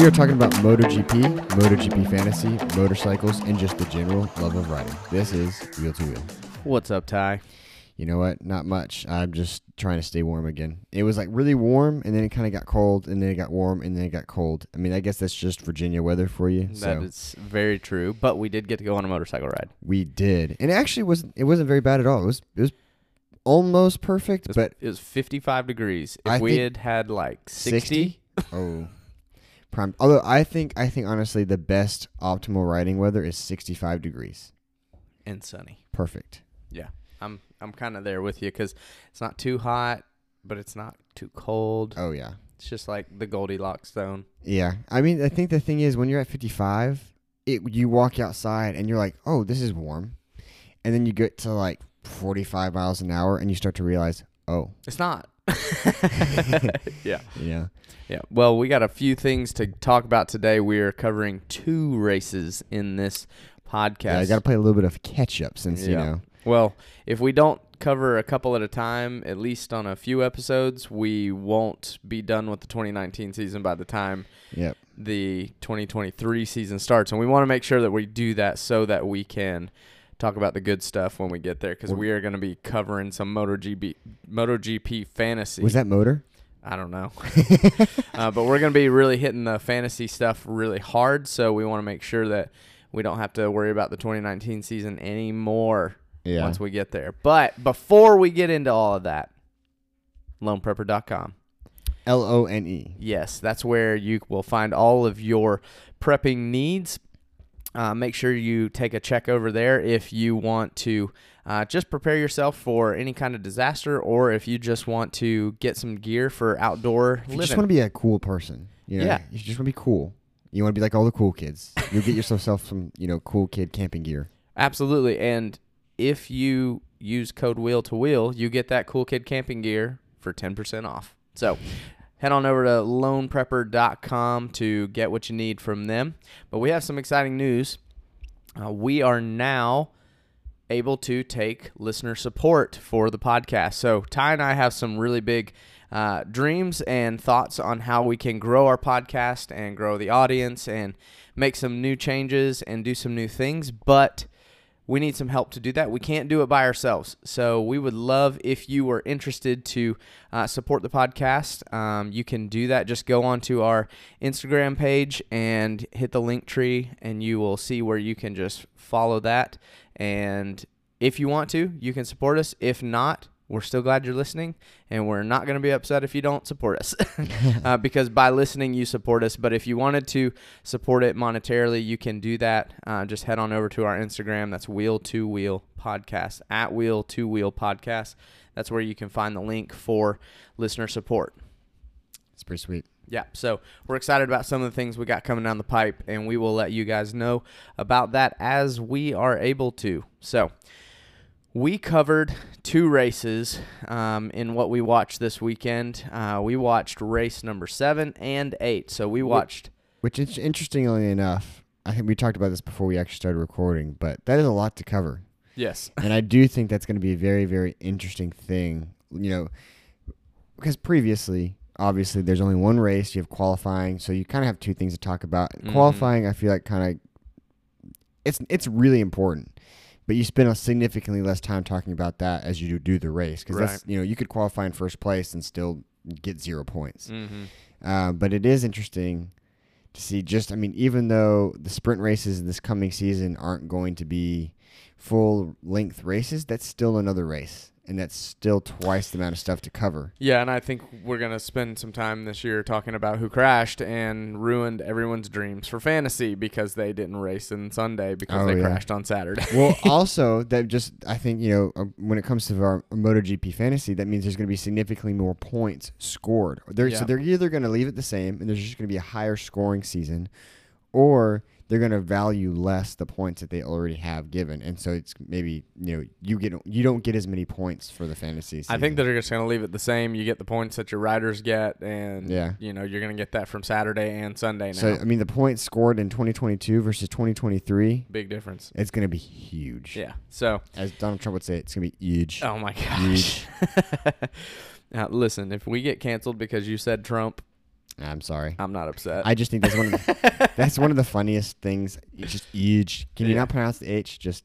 We are talking about MotoGP, MotoGP fantasy, motorcycles, and just the general love of riding. This is Wheel to Wheel. What's up, Ty? You know what? Not much. I'm just trying to stay warm again. It was like really warm, and then it kind of got cold, and then it got warm, and then it got cold. I mean, I guess that's just Virginia weather for you. That so is very true. But we did get to go on a motorcycle ride. we did, and it actually wasn't. It wasn't very bad at all. It was. It was almost perfect, It was, but it was 55 degrees. If I we had had like 60, oh, prime. Although I think, I think honestly, the best optimal riding weather is 65 degrees. and sunny. Perfect. Yeah, I'm I'm kind of there with you because it's not too hot, but it's not too cold. Oh yeah. It's just like the Goldilocks zone. Yeah, I mean, I think the thing is when you're at 55, it you walk outside and you're like, "Oh, this is warm," and then you get to like 45 miles an hour and you start to realize, "Oh, It's not. yeah. yeah, Yeah. Well, we got a few things to talk about today. We are covering two races in this podcast. yeah." I got to play a little bit of catch up since you know. Well, if we don't cover a couple at a time, at least on a few episodes, we won't be done with the 2019 season by the time Yep. the 2023 season starts. And we want to make sure that we do that so that we can talk about the good stuff when we get there because we are going to be covering some MotoGP MotoGP fantasy. Was that motor? I don't know. uh, but we're going to be really hitting the fantasy stuff really hard. So we want to make sure that we don't have to worry about the 2019 season anymore Yeah. once we get there. But before we get into all of that, loneprepper.com. L O N E. Yes, that's where you will find all of your prepping needs. Uh, make sure you take a check over there if you want to uh, just prepare yourself for any kind of disaster or if you just want to get some gear for outdoor If you just want to be a cool person, you know, Yeah. you just want to be cool. You want to be like all the cool kids. You'll get yourself some, you know, cool kid camping gear. Absolutely. And if you use code wheel to wheel, you get that cool kid camping gear for 10% off. So head on over to loneprepper.com to get what you need from them. But we have some exciting news. Uh, we are now able to take listener support for the podcast. So Ty and I have some really big uh, dreams and thoughts on how we can grow our podcast and grow the audience and make some new changes and do some new things. But we need some help to do that. We can't do it by ourselves. So we would love if you were interested to uh, support the podcast. Um, you can do that. Just go onto our Instagram page and hit the link tree, and you will see where you can just follow that. And if you want to, you can support us. If not, we're still glad you're listening, and we're not going to be upset if you don't support us uh, because by listening, you support us. But if you wanted to support it monetarily, you can do that. Uh, just head on over to our Instagram. That's Wheel to Wheel Podcast, at Wheel to Wheel Podcast. That's where you can find the link for listener support. It's pretty sweet. Yeah, so we're excited about some of the things we got coming down the pipe, and we will let you guys know about that as we are able to. So, we covered two races um, in what we watched this weekend. Uh, we watched race number seven and eight. So, we watched. Which is interestingly enough, I think we talked about this before we actually started recording, but that is a lot to cover. Yes. and I do think that's going to be a very, very interesting thing. You know, because previously, obviously, there's only one race. You have qualifying, so you kind of have two things to talk about. Mhm. Qualifying, I feel like, kind of, it's it's really important, but you spend a significantly less time talking about that as you do, do the race because that's you know you could qualify in first place and still get zero points. Mm-hmm. Uh, but it is interesting to see just, I mean, even though the sprint races in this coming season aren't going to be full length races, that's still another race. And that's still twice the amount of stuff to cover. Yeah, and I think we're going to spend some time this year talking about who crashed and ruined everyone's dreams for fantasy because they didn't race on Sunday because Oh, they yeah. crashed on Saturday. Well, also, that just, I think, you know, uh, when it comes to our MotoGP fantasy, that means there's going to be significantly more points scored. They're, Yeah. So they're either going to leave it the same and there's just going to be a higher scoring season, or they're going to value less the points that they already have given, and so it's maybe you know you get you don't get as many points for the fantasy. Season. I think that they're just going to leave it the same. You get the points that your riders get, and Yeah. you know you're going to get that from Saturday and Sunday now. so. I mean, the points scored in 2022 versus 2023, Big difference. it's going to be huge. Yeah. So, As Donald Trump would say, it's going to be huge. oh my gosh. now listen, if we get canceled because you said Trump, I'm sorry. I'm not upset. I just think that's one of the, that's one of the funniest things. It's just huge. Can you Yeah. not pronounce the H? Just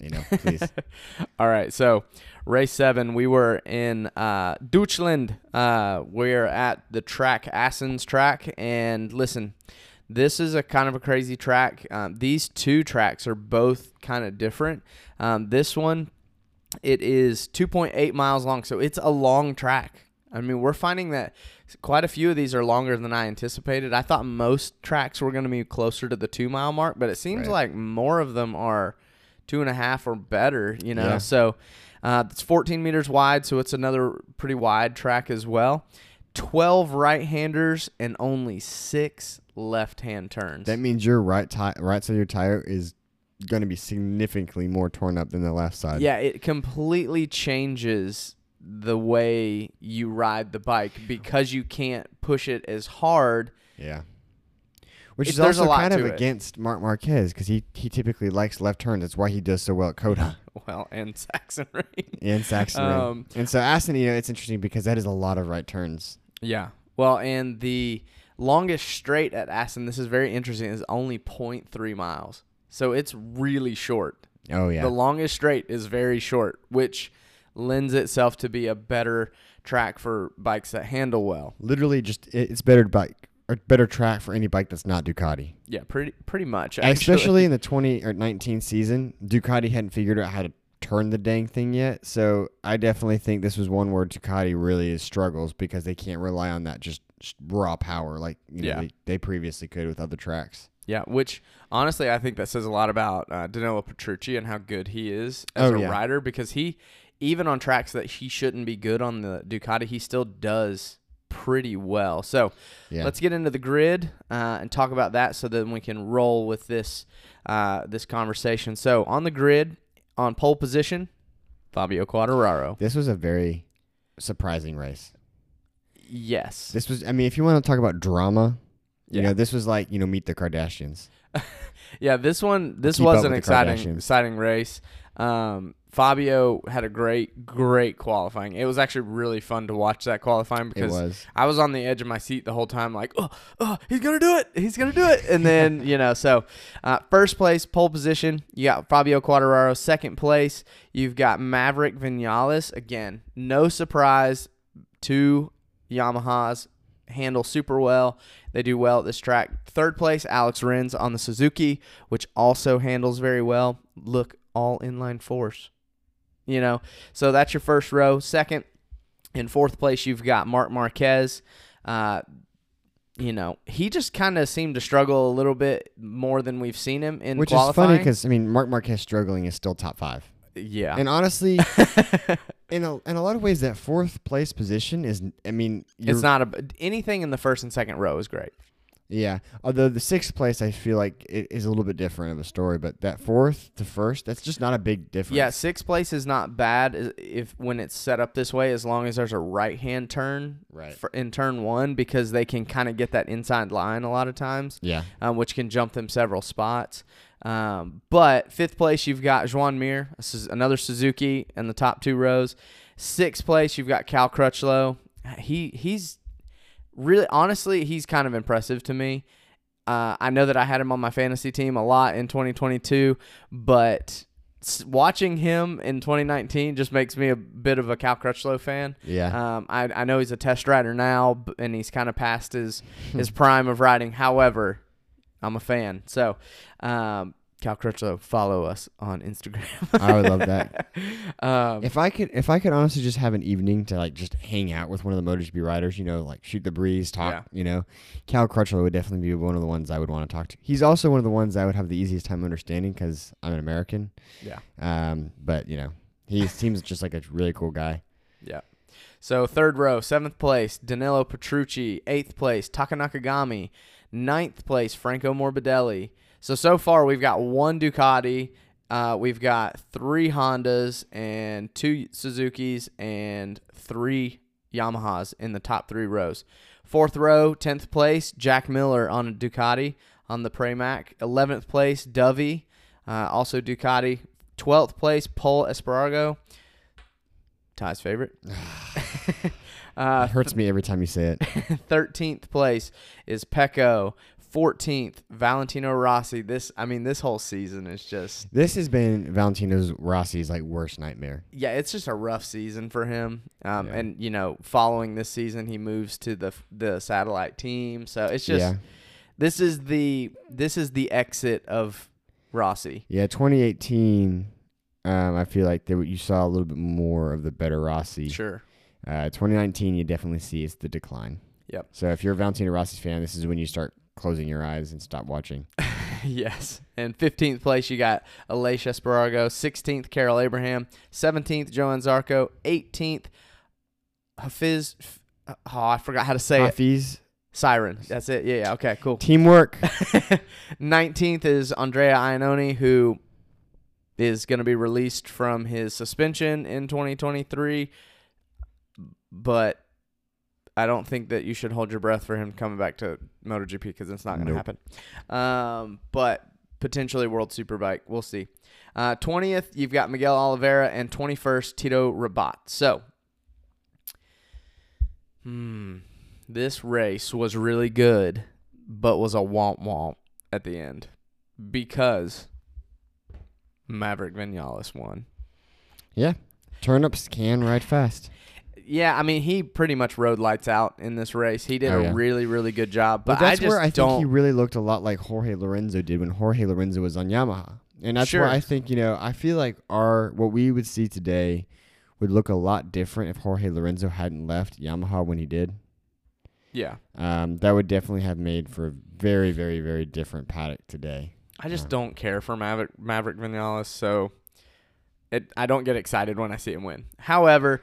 you know, please. All right, so race seven, we were in uh, Deutschland. Uh, we're at the track Assen's track, and listen, this is a kind of a crazy track. Um, these two tracks are both kind of different. Um, this one, it is 2.8 miles long, so it's a long track. I mean, we're finding that quite a few of these are longer than I anticipated. I thought most tracks were going to be closer to the two mile mark, but it seems Right. like more of them are two and a half or better, you know. Yeah. So uh, it's 14 meters wide, so it's another pretty wide track as well. 12 right handers and only six left hand turns. that means your right ti- right side of your tire is going to be significantly more torn up than the left side. yeah, it completely changes the way you ride the bike because you can't push it as hard. Yeah. Which is also lot kind of it. against Marc Marquez because he, he typically likes left turns. That's why he does so well at COTA Well, and Sachsenring. and Saxon. Ring. Um, and so Assen, you know, it's interesting because that is a lot of right turns. Yeah. Well, and the longest straight at Assen, this is very interesting, is only 0.3 miles. So it's really short. Oh yeah. The longest straight is very short, which lends itself to be a better track for bikes that handle well. Literally, just it's better bike or better track for any bike that's not Ducati. Yeah, pretty pretty much. Actually. Especially in the 20 or 19 season, Ducati hadn't figured out how to turn the dang thing yet. So I definitely think this was one where Ducati really is struggles because they can't rely on that just raw power like you know, Yeah. they, they previously could with other tracks. Yeah, which honestly I think that says a lot about uh, Danilo Petrucci and how good he is as Oh, a yeah. rider because he even on tracks that he shouldn't be good on the Ducati, he still does pretty well. So Yeah. let's get into the grid uh, and talk about that, so then we can roll with this uh, this conversation. So on the grid, on pole position, Fabio Quartararo. This was a very surprising race. Yes. This was, I mean, if you want to talk about drama, you Yeah. know, this was like, you know, meet the Kardashians. Yeah, this one this Keep was an exciting exciting race. Um, Fabio had a great great qualifying. It was actually really fun to watch that qualifying because was. I was on the edge of my seat the whole time, like, oh, oh, he's gonna do it, he's gonna do it, and then you know, so uh, first place pole position, you got Fabio Quartararo. Second place, you've got Maverick Vinales. Again, no surprise, two Yamahas handle super well. They do well at this track. Third place, Alex Rins on the Suzuki, which also handles very well. Look, all inline fours. You know, so that's your first row. Second, in fourth place, you've got Marc Marquez. Uh, you know, he just kind of seemed to struggle a little bit more than we've seen him in Which qualifying. is funny because, I mean, Marc Marquez struggling is still top five. yeah, And honestly, in a, in a lot of ways, that fourth place position is, I mean, it's not a anything in the first and second row is great. Yeah. Although the sixth place, I feel like it is a little bit different of a story, but that fourth to first, that's just not a big difference. Yeah, sixth place is not bad if when it's set up this way, as long as there's a right hand turn Right. for, in turn one, because they can kind of get that inside line a lot of times, Yeah. um, which can jump them several spots. Um, but fifth place, you've got Juan Mir, another Suzuki in the top two rows. Sixth place, you've got Cal Crutchlow. He he's really honestly he's kind of impressive to me. Uh, I know that I had him on my fantasy team a lot in 2022, but watching him in 2019 just makes me a bit of a Cal Crutchlow fan. Yeah. Um, I, I know he's a test rider now, and he's kind of past his his prime of riding. However, I'm a fan. So, um, Cal Crutchlow, follow us on Instagram. I would love that. um, If I could, if I could honestly just have an evening to like just hang out with one of the MotoGP riders, you know, like shoot the breeze, talk, Yeah. you know, Cal Crutchlow would definitely be one of the ones I would want to talk to. He's also one of the ones I would have the easiest time understanding because I'm an American. yeah. Um, but you know, he seems just like a really cool guy. Yeah. So third row, seventh place, Danilo Petrucci. Eighth place, Taka Nakagami. Ninth place, Franco Morbidelli. So so far we've got one Ducati, uh, we've got three Hondas and two Suzuki's and three Yamahas in the top three rows. Fourth row, tenth place, Jack Miller on a Ducati on the Pramac. Eleventh place, Dovey, uh, also Ducati. Twelfth place, Pol Espargaro. Ty's favorite. Uh, It hurts me every time you say it. 13th place is Pecco. 14th, Valentino Rossi. This, I mean, this whole season is just, This has been Valentino's Rossi's like worst nightmare. yeah, it's just a rough season for him. Um, Yeah. And you know, following this season, he moves to the the satellite team. So it's just, yeah, this is the this is the exit of Rossi. yeah. 2018, um, I feel like there you saw a little bit more of the better Rossi. Sure. Uh, 2019, you definitely see it's the decline. Yep. So if you're a Valentino Rossi fan, this is when you start closing your eyes and stop watching. yes. And 15th place, you got Aleix Espargaro. 16th, Karel Abraham. 17th, Johann Zarco. 18th, Hafizh. Oh, I forgot how to say it. Hafizh, Syahrin. That's it. Yeah, yeah. Okay, cool. teamwork. 19th is Andrea Iannone, who is going to be released from his suspension in 2023. But I don't think that you should hold your breath for him coming back to MotoGP because it's not going to Nope. happen. Um, but potentially World Superbike. We'll see. Uh, 20th, you've got Miguel Oliveira, and 21st, Tito Rabat. So, hmm, this race was really good, but was a womp womp at the end because Maverick Vinales won. yeah, turnips can ride fast. Yeah, I mean, he pretty much rode lights out in this race. He did Oh, a yeah. really, really good job. But But that's I just where I think he really looked a lot like Jorge Lorenzo did when Jorge Lorenzo was on Yamaha. And that's Sure. where I think, you know, I feel like our what we would see today would look a lot different if Jorge Lorenzo hadn't left Yamaha when he did. yeah, Um, that would definitely have made for a very, very, very different paddock today. I just Yeah. don't care for Maverick Maverick Vinales, so it I don't get excited when I see him win. However,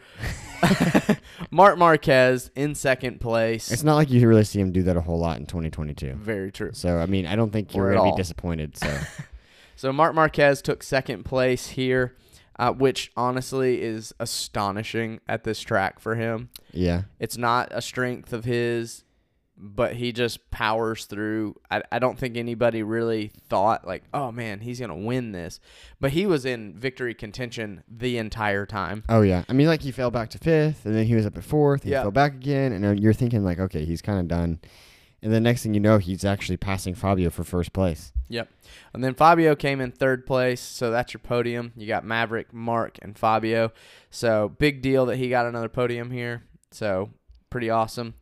Marc Marquez in second place. It's not like you really see him do that a whole lot in 2022. very true. So, I mean, I don't think you're going to be disappointed. So, So Marc Marquez took second place here, uh, which honestly is astonishing at this track for him. yeah. It's not a strength of his, but he just powers through. I, I don't think anybody really thought like, oh man, he's gonna win this, but he was in victory contention the entire time. Oh, yeah. I mean, like, he fell back to fifth, and then he was up at fourth, and Yeah. he fell back again, and then you're thinking, like, okay, he's kind of done. And the next thing you know, he's actually passing Fabio for first place. Yep. And then Fabio came in third place, so that's your podium. You got Maverick, Marc, and Fabio. So big deal that he got another podium here. So pretty awesome.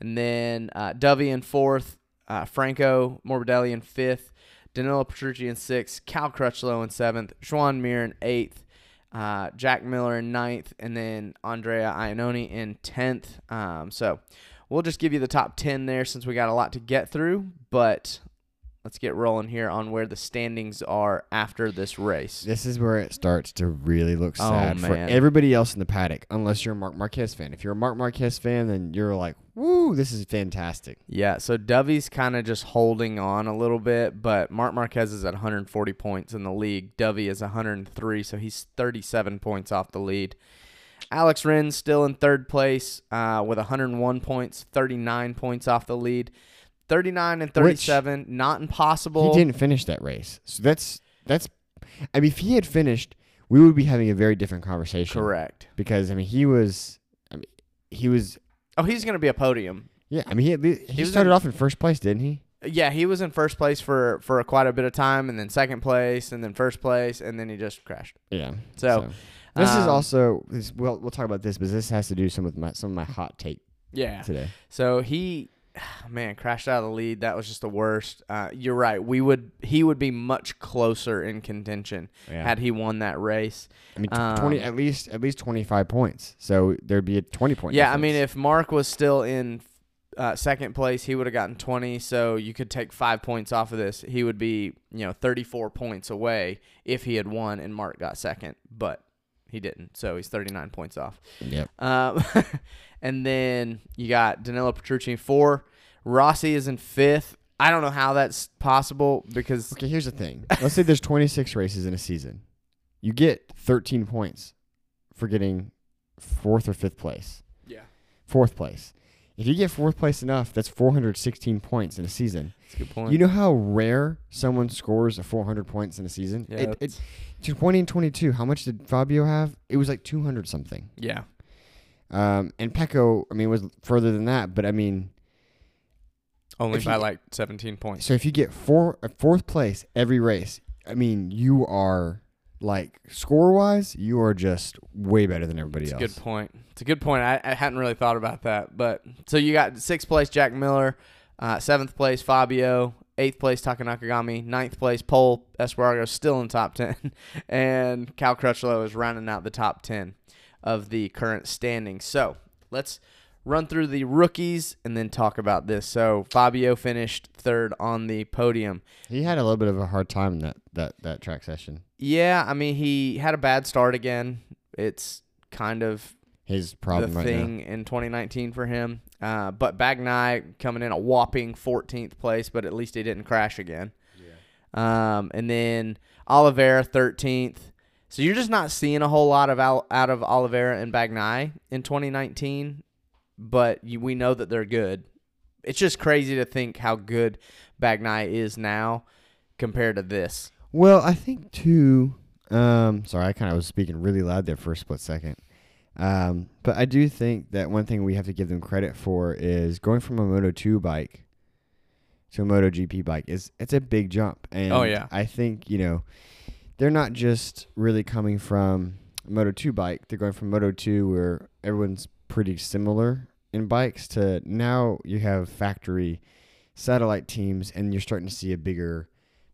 And then uh, Dovey in fourth, uh, Franco Morbidelli in fifth, Danilo Petrucci in sixth, Cal Crutchlow in seventh, Juan Mir in eighth, uh, Jack Miller in ninth, and then Andrea Iannone in tenth. Um, so we'll just give you the top ten there since we got a lot to get through, but let's get rolling here on where the standings are after this race. This is where it starts to really look Oh, sad for everybody else in the paddock, unless you're a Marc Marquez fan. If you're a Marc Marquez fan, then you're like, woo, this is fantastic. Yeah, so Dovey's kind of just holding on a little bit, but Marc Marquez is at 140 points in the league. Dovey is 103, so he's 37 points off the lead. Alex Rins still in third place uh, with 101 points, 39 points off the lead. 39 and 37, not impossible. He didn't finish that race. So that's, that's, I mean, if he had finished, we would be having a very different conversation. Correct. Because, I mean, he was, I mean, he was, Oh, he's going to be a podium. yeah, I mean, he, at least, he, was started in- off in first place, didn't he? Yeah, he was in first place for, for quite a bit of time, and then second place, and then first place, and then he just crashed. Yeah. So, this is um, also, this, we'll, we'll talk about this, but this has to do some with my, some of my hot take Yeah. today. So he, man, crashed out of the lead. That was just the worst. Uh, you're right. We would he would be much closer in contention Yeah. had he won that race. I mean, t- Um, twenty at least at least twenty five points. So there'd be a twenty point. yeah, I mean, if Marc was still in uh, second place, he would have gotten 20. So you could take five points off of this. He would be, you know, 34 points away if he had won and Marc got second, but he didn't. So he's 39 points off. yep. Um, and then you got Danilo Petrucci in four. Rossi is in fifth. I don't know how that's possible because Okay, here's the thing. Let's say there's twenty six races in a season. You get thirteen points for getting fourth or fifth place. yeah, Fourth place. If you get fourth place enough, that's four hundred sixteen points in a season. That's a good point. You know how rare someone scores a four hundred points in a season? yeah, It, it, that's- twenty and twenty two. How much did Fabio have? It was like two hundred something. yeah, Um, and Pecco, I mean, was further than that, but I mean, Only by you- like 17 points. so if you get four uh, fourth place every race, I mean, you are like score wise, you are just way better than everybody It's else. good point. It's a good point. I, I hadn't really thought about that. But so you got sixth place Jack Miller, uh, seventh place Fabio, eighth place Taka Nakagami, ninth place Pol Espargaro still in top ten, and Cal Crutchlow is rounding out the top ten of the current standings. So let's run through the rookies and then talk about this. So Fabio finished third on the podium. He had a little bit of a hard time in that that that track session. Yeah, I mean he had a bad start again. It's kind of His problem the right thing in 2019 for him. Uh, but Bagnai coming in a whopping 14th place, but at least he didn't crash again. Yeah. Um, and then Oliveira 13th. So you're just not seeing a whole lot of out, out of Oliveira and Bagnai in 2019, but you, we know that they're good. It's just crazy to think how good Bagnai is now compared to this. Well, I think too. Um, sorry, I kind of was speaking really loud there for a split second. Um, but I do think that one thing we have to give them credit for is going from a Moto 2 bike to a Moto GP bike is it's a big jump. And Oh, yeah. I think, you know, they're not just really coming from a Moto 2 bike, they're going from Moto 2 where everyone's pretty similar in bikes to now you have factory satellite teams and you're starting to see a bigger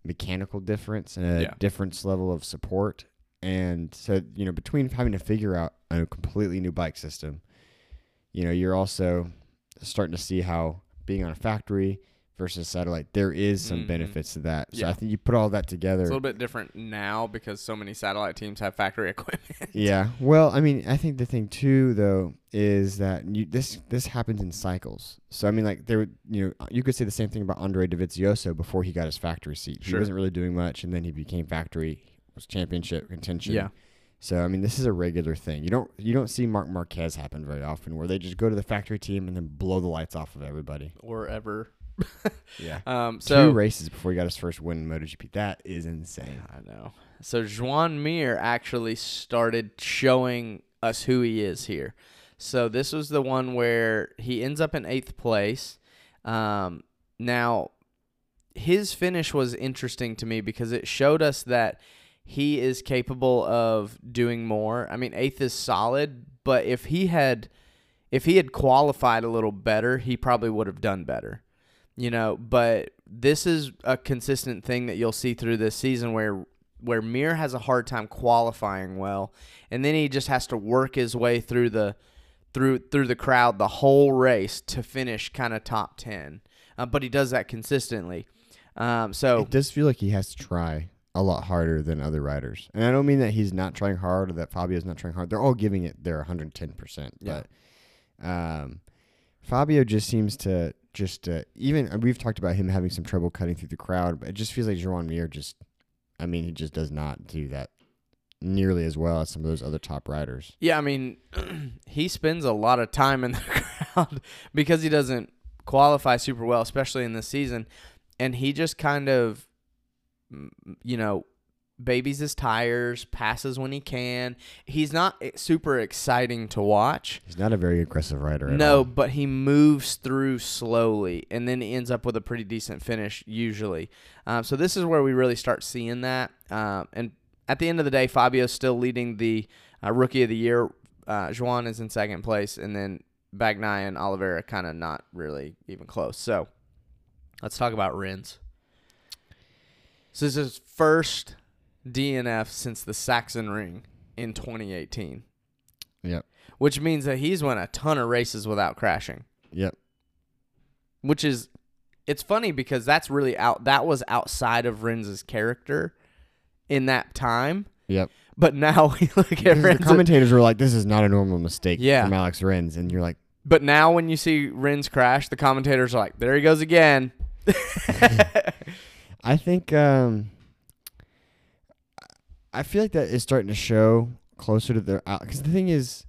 mechanical difference and a Yeah. difference level of support. And so, you know, between having to figure out a completely new bike system, you know, you're also starting to see how being on a factory versus satellite, there is some Mhm. benefits to that. So Yeah. I think you put all that together. It's a little bit different now because so many satellite teams have factory equipment. Yeah. Well, I mean, I think the thing too, though, is that you, this this happens in cycles. So I mean, like there, you know, you could say the same thing about Andre Dovizioso before he got his factory seat. Sure. He wasn't really doing much, and then he became factory, was championship contention. Yeah. So I mean, this is a regular thing. You don't you don't see Marc Marquez happen very often, where they just go to the factory team and then blow the lights off of everybody. or ever. Yeah. Um, so Two races before he got his first win in MotoGP. That is insane. I know. So Juan Mir actually started showing us who he is here. So this was the one where he ends up in eighth place. Um, now, his finish was interesting to me because it showed us that he is capable of doing more. I mean, eighth is solid, but if he had, if he had qualified a little better, he probably would have done better you know? But this is a consistent thing that you'll see through this season where where Mir has a hard time qualifying well and then he just has to work his way through the through through the crowd the whole race to finish kind of top 10 uh, but he does that consistently. Um, so It does feel like he has to try a lot harder than other riders. And I don't mean that he's not trying hard or that Fabio's not trying hard. They're all giving it their 110%. Yeah. But um, Fabio just seems to just uh, even uh, we've talked about him having some trouble cutting through the crowd, but it just feels like Joan Mir just I mean, he just does not do that nearly as well as some of those other top riders. Yeah, I mean, he spends a lot of time in the crowd because he doesn't qualify super well, especially in this season. And he just kind of, you know, babies his tires, passes when he can. He's not e- super exciting to watch. He's not a very aggressive rider at No, all. but he moves through slowly, and then he ends up with a pretty decent finish usually. Um, so this is where we really start seeing that. Um, and at the end of the day, Fabio's still leading the uh, rookie of the year. Uh, Juan is in second place, and then Bagnai and Oliveira kind of not really even close. So let's talk about Rins. So this is his first DNF since the Sachsenring in 2018 Yep. which means that he's won a ton of races without crashing. Yep. Which is, it's funny because that's really out. That was outside of Rins's character in that time. Yep. But now we look at Because the commentators were like, "This is not a normal mistake Yeah. from Alex Rins," and you're like, but now when you see Rins crash, the commentators are like, "There he goes again." I think um, I feel like that is starting to show closer to the because the thing is,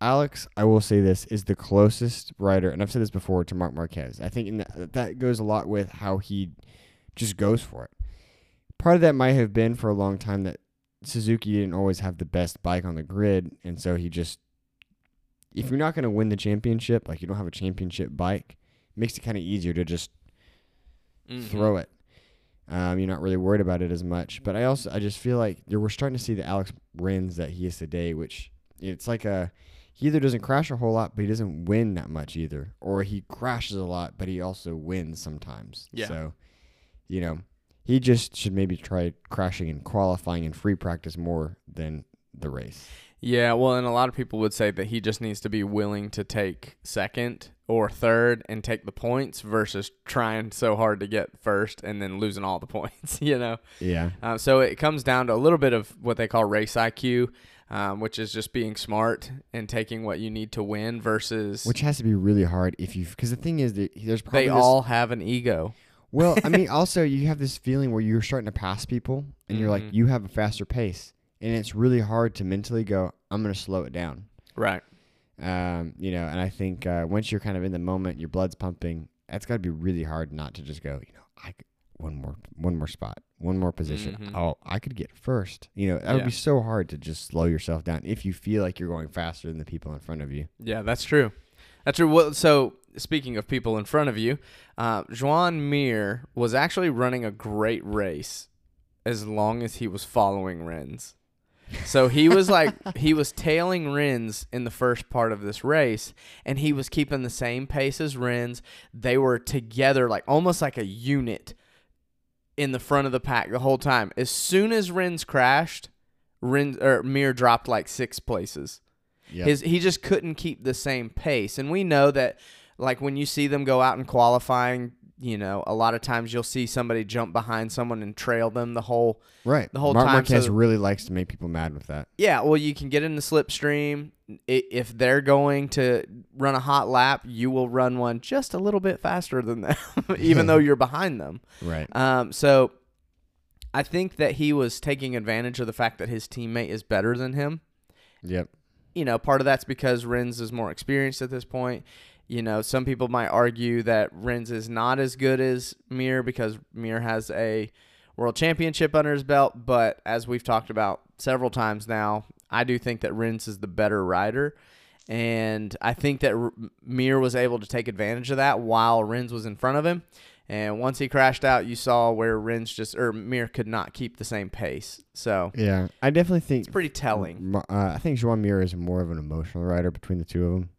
Alex, I will say this is the closest rider, and I've said this before to Marc Marquez. I think in that, that goes a lot with how he just goes for it. Part of that might have been for a long time that Suzuki didn't always have the best bike on the grid, and so he just if you're not going to win the championship, like you don't have a championship bike, it makes it kind of easier to just Mhm. throw it. Um, you're not really worried about it as much. But I also I just feel like we're starting to see the Alex Rins that he is today, which it's like a he either doesn't crash a whole lot, but he doesn't win that much either, or he crashes a lot, but he also wins sometimes. Yeah. So, you know, he just should maybe try crashing and qualifying and free practice more than the race. Yeah, well, and a lot of people would say that he just needs to be willing to take second or third and take the points versus trying so hard to get first and then losing all the points, you know? Yeah. Um, so it comes down to a little bit of what they call race IQ, um, which is just being smart and taking what you need to win versus Which has to be really hard if you because the thing is that there's probably they this- all have an ego. Well, I mean, also you have this feeling where you're starting to pass people, and you're like, Mhm. you have a faster pace, and it's really hard to mentally go, I'm gonna slow it down. Right. Um, you know, and I think uh, once you're kind of in the moment, your blood's pumping. That's got to be really hard not to just go, you know, I could, one more, one more spot, one more position. Mhm. Oh, I could get first. You know, that would be so hard to just slow yourself down if you feel like you're going faster than the people in front of you. Yeah, that's true. That's true. Well, so speaking of people in front of you, uh, Joan Mir was actually running a great race as long as he was following Rins. So he was like he was tailing Rins in the first part of this race, and he was keeping the same pace as Rins. They were together, like almost like a unit, in the front of the pack the whole time. As soon as Rins crashed, Rins or Mir dropped like six places. Yeah. His he just couldn't keep the same pace, and we know that. Like when you see them go out in qualifying, you know, a lot of times you'll see somebody jump behind someone and trail them the whole. right. the whole Mark time, Marquez so- really likes to make people mad with that. Yeah, well, you can get in the slipstream. If they're going to run a hot lap, you will run one just a little bit faster than them, even though you're behind them. Right. Um, so I think that he was taking advantage of the fact that his teammate is better than him. Yep. you know, part of that's because Rins is more experienced at this point. You know, some people might argue that Rins is not as good as Mir because Mir has a world championship under his belt. But as we've talked about several times now, I do think that Rins is the better rider. And I think that R- Mir was able to take advantage of that while Rins was in front of him. And once he crashed out, you saw where Rins just, or Mir could not keep the same pace. So Yeah. I definitely think it's pretty telling. Uh, I think Joan Mir is more of an emotional rider between the two of them.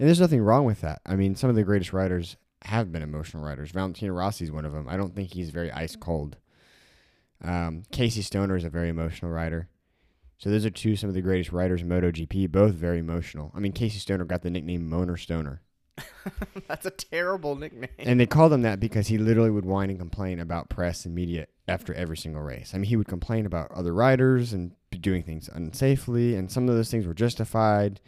And there's nothing wrong with that. I mean, some of the greatest writers have been emotional writers. Valentino Rossi is one of them. I don't think he's very ice cold. Um, Casey Stoner is a very emotional writer. So those are two some of the greatest writers in MotoGP, both very emotional. I mean, Casey Stoner got the nickname Moaner Stoner. That's a terrible nickname. And they called him that because he literally would whine and complain about press and media after every single race. I mean, he would complain about other riders and doing things unsafely, and some of those things were justified.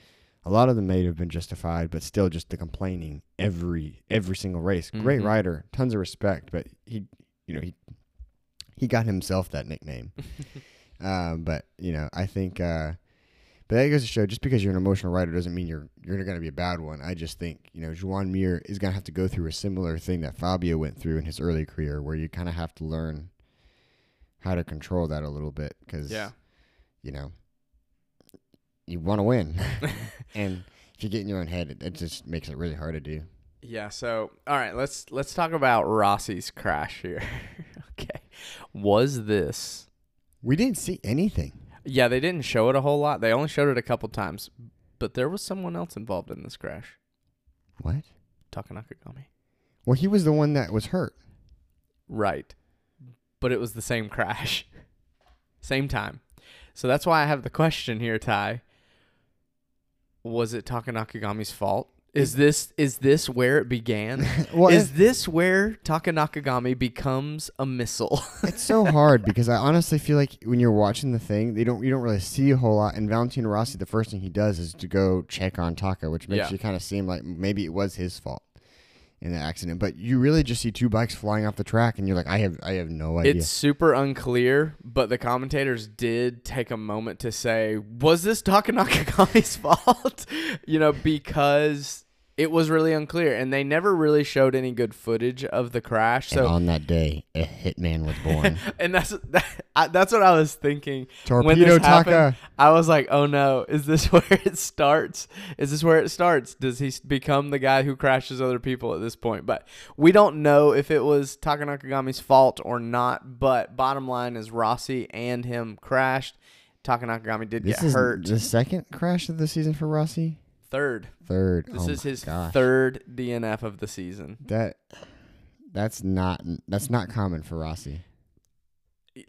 A lot of them may have been justified, but still, just the complaining every every single race. Great Mhm. rider, tons of respect, but he, you know, he he got himself that nickname. um, but you know, I think. Uh, but that goes to show, just because you're an emotional rider doesn't mean you're you're going to be a bad one. I just think you know Joan Mir is going to have to go through a similar thing that Fabio went through in his early career, where you kind of have to learn how to control that a little bit because Yeah. you know you want to win, and if you get in your own head, it, it just makes it really hard to do. Yeah, so all right, let's let's talk about Rossi's crash here. okay. Was this We didn't see anything. Yeah, they didn't show it a whole lot. They only showed it a couple times. But there was someone else involved in this crash. What? Takanakagami. Well, he was the one that was hurt. Right. But it was the same crash. same time. So that's why I have the question here, Ty. Was it Takanakagami's fault? Is this is this where it began? Well, is this where Takanakagami becomes a missile? it's so hard because I honestly feel like when you're watching the thing, they don't you don't really see a whole lot. And Valentino Rossi, the first thing he does is to go check on Taka, which makes Yeah. you kind of seem like maybe it was his fault in the accident. But you really just see two bikes flying off the track, and you're like, I have I have no idea. It's super unclear, but the commentators did take a moment to say, was this Takanakagami's fault? you know, because it was really unclear. And they never really showed any good footage of the crash. and So on that day, a hitman was born. and that's that, I, that's what I was thinking. when Torpedo this happened, I was like, "Oh no, is this where it starts? Is this where it starts? Does he become the guy who crashes other people at this point?" But we don't know if it was Taka Nakagami's fault or not. But bottom line is Rossi and him crashed. Taka Nakagami did This get is hurt. the second crash of the season for Rossi. Third. Third. This Oh is his gosh. third DNF of the season. That that's not that's not common for Rossi.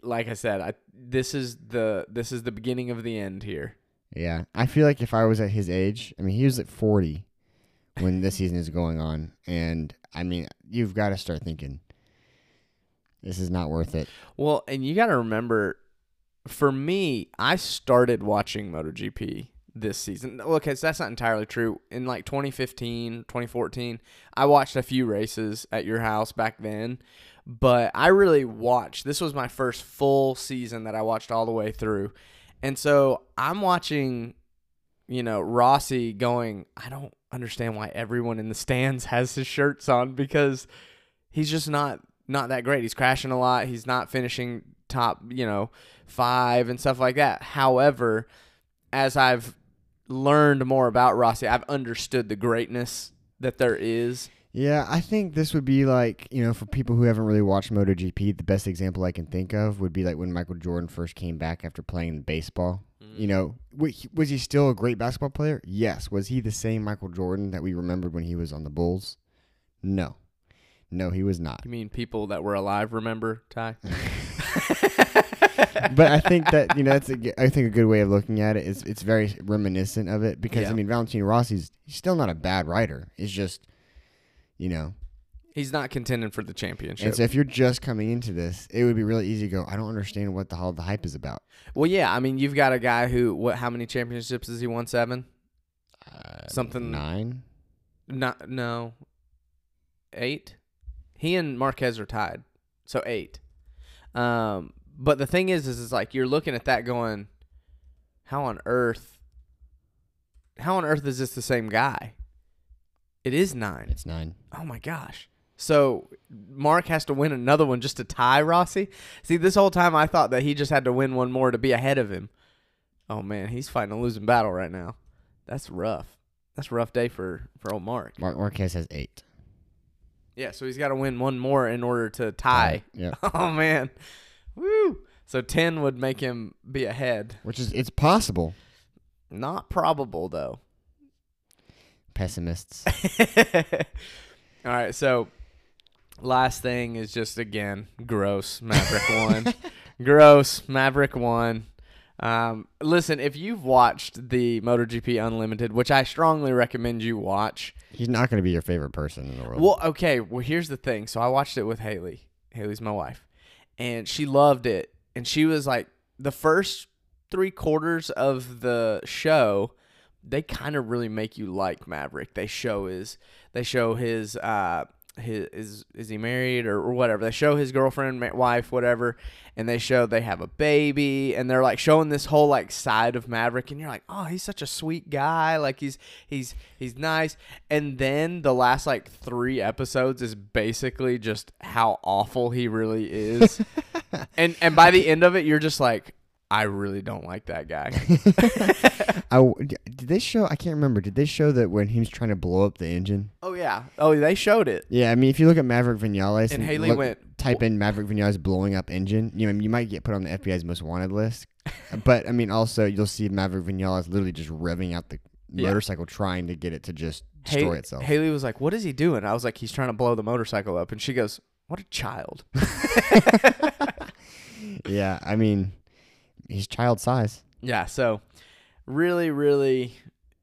Like I said, I this is the this is the beginning of the end here. Yeah, I feel like if I was at his age, I mean, he was at 40 when this season is going on, and I mean, you've got to start thinking this is not worth it. Well, and you got to remember, for me, I started watching MotoGP this season. Okay, so that's not entirely true. In like 2015, 2014, I watched a few races at your house back then, but I really watched. This was my first full season that I watched all the way through. And so I'm watching, you know, Rossi going, I don't understand why everyone in the stands has his shirts on because he's just not not that great. He's crashing a lot. He's not finishing top, you know, 5 and stuff like that. However, as I've learned more about Rossi, I've understood the greatness that there is. Yeah, I think this would be like, you know, for people who haven't really watched MotoGP, the best example I can think of would be like when Michael Jordan first came back after playing baseball. Mm. You know, was he still a great basketball player? Yes. Was he the same Michael Jordan that we remembered when he was on the Bulls? No. No, he was not. You mean people that were alive remember, Ty? but I think that you know that's a, I think a good way of looking at it is it's very reminiscent of it because Yeah. I mean Valentino Rossi's he's still not a bad rider. It's just you know, He's not contending for the championship. and so if you're just coming into this, it would be really easy to go. I don't understand what the hell the hype is about. well, yeah, I mean, you've got a guy who what how many championships has he won? 7? Uh, Something- nine. Not no. 8? He and Marquez are tied. So 8. Um but the thing is is is like you're looking at that going how on earth how on earth is this the same guy? It is 9. It's nine. Oh my gosh. So Marc has to win another one just to tie Rossi? See, this whole time I thought that he just had to win one more to be ahead of him. Oh man, he's fighting a losing battle right now. That's rough. That's a rough day for for old Marc. Marc Marquez has eight. Yeah, so he's got to win one more in order to tie. Yeah, Oh man. Woo. So 10 would make him be ahead. which is it's possible. Not probable though. Pessimists. All right, so last thing is just again gross. Maverick won, gross. Maverick won. Um, listen, if you've watched the MotoGP Unlimited, which I strongly recommend you watch. He's not going to be your favorite person in the world. Well, okay. Well, here's the thing. So I watched it with Haley. Haley's my wife, and she loved it. And she was like, the first three quarters of the show, they kind of really make you like Maverick. They show his, they show his, uh, his is is he married or, or whatever. They show his girlfriend, ma- wife, whatever, and they show they have a baby, and they're like showing this whole like side of Maverick, and you're like, oh, he's such a sweet guy, like he's he's he's nice. And then the last like three episodes is basically just how awful he really is, and and by the end of it, you're just like, I really don't like that guy. I did they show? I can't remember. Did they show that when he was trying to blow up the engine? oh yeah, oh they showed it, Yeah, I mean, if you look at Maverick Vinales and Haley look- went, type in Maverick Vinales blowing up engine, you know, you might get put on the FBI's most wanted list. but I mean, also you'll see Maverick Vinales literally just revving out the Yeah. motorcycle, trying to get it to just destroy Haley, itself. Haley was like, "What is he doing?" I was like, "He's trying to blow the motorcycle up," and she goes, "What a child." yeah, I mean, he's child size. Yeah, so really, really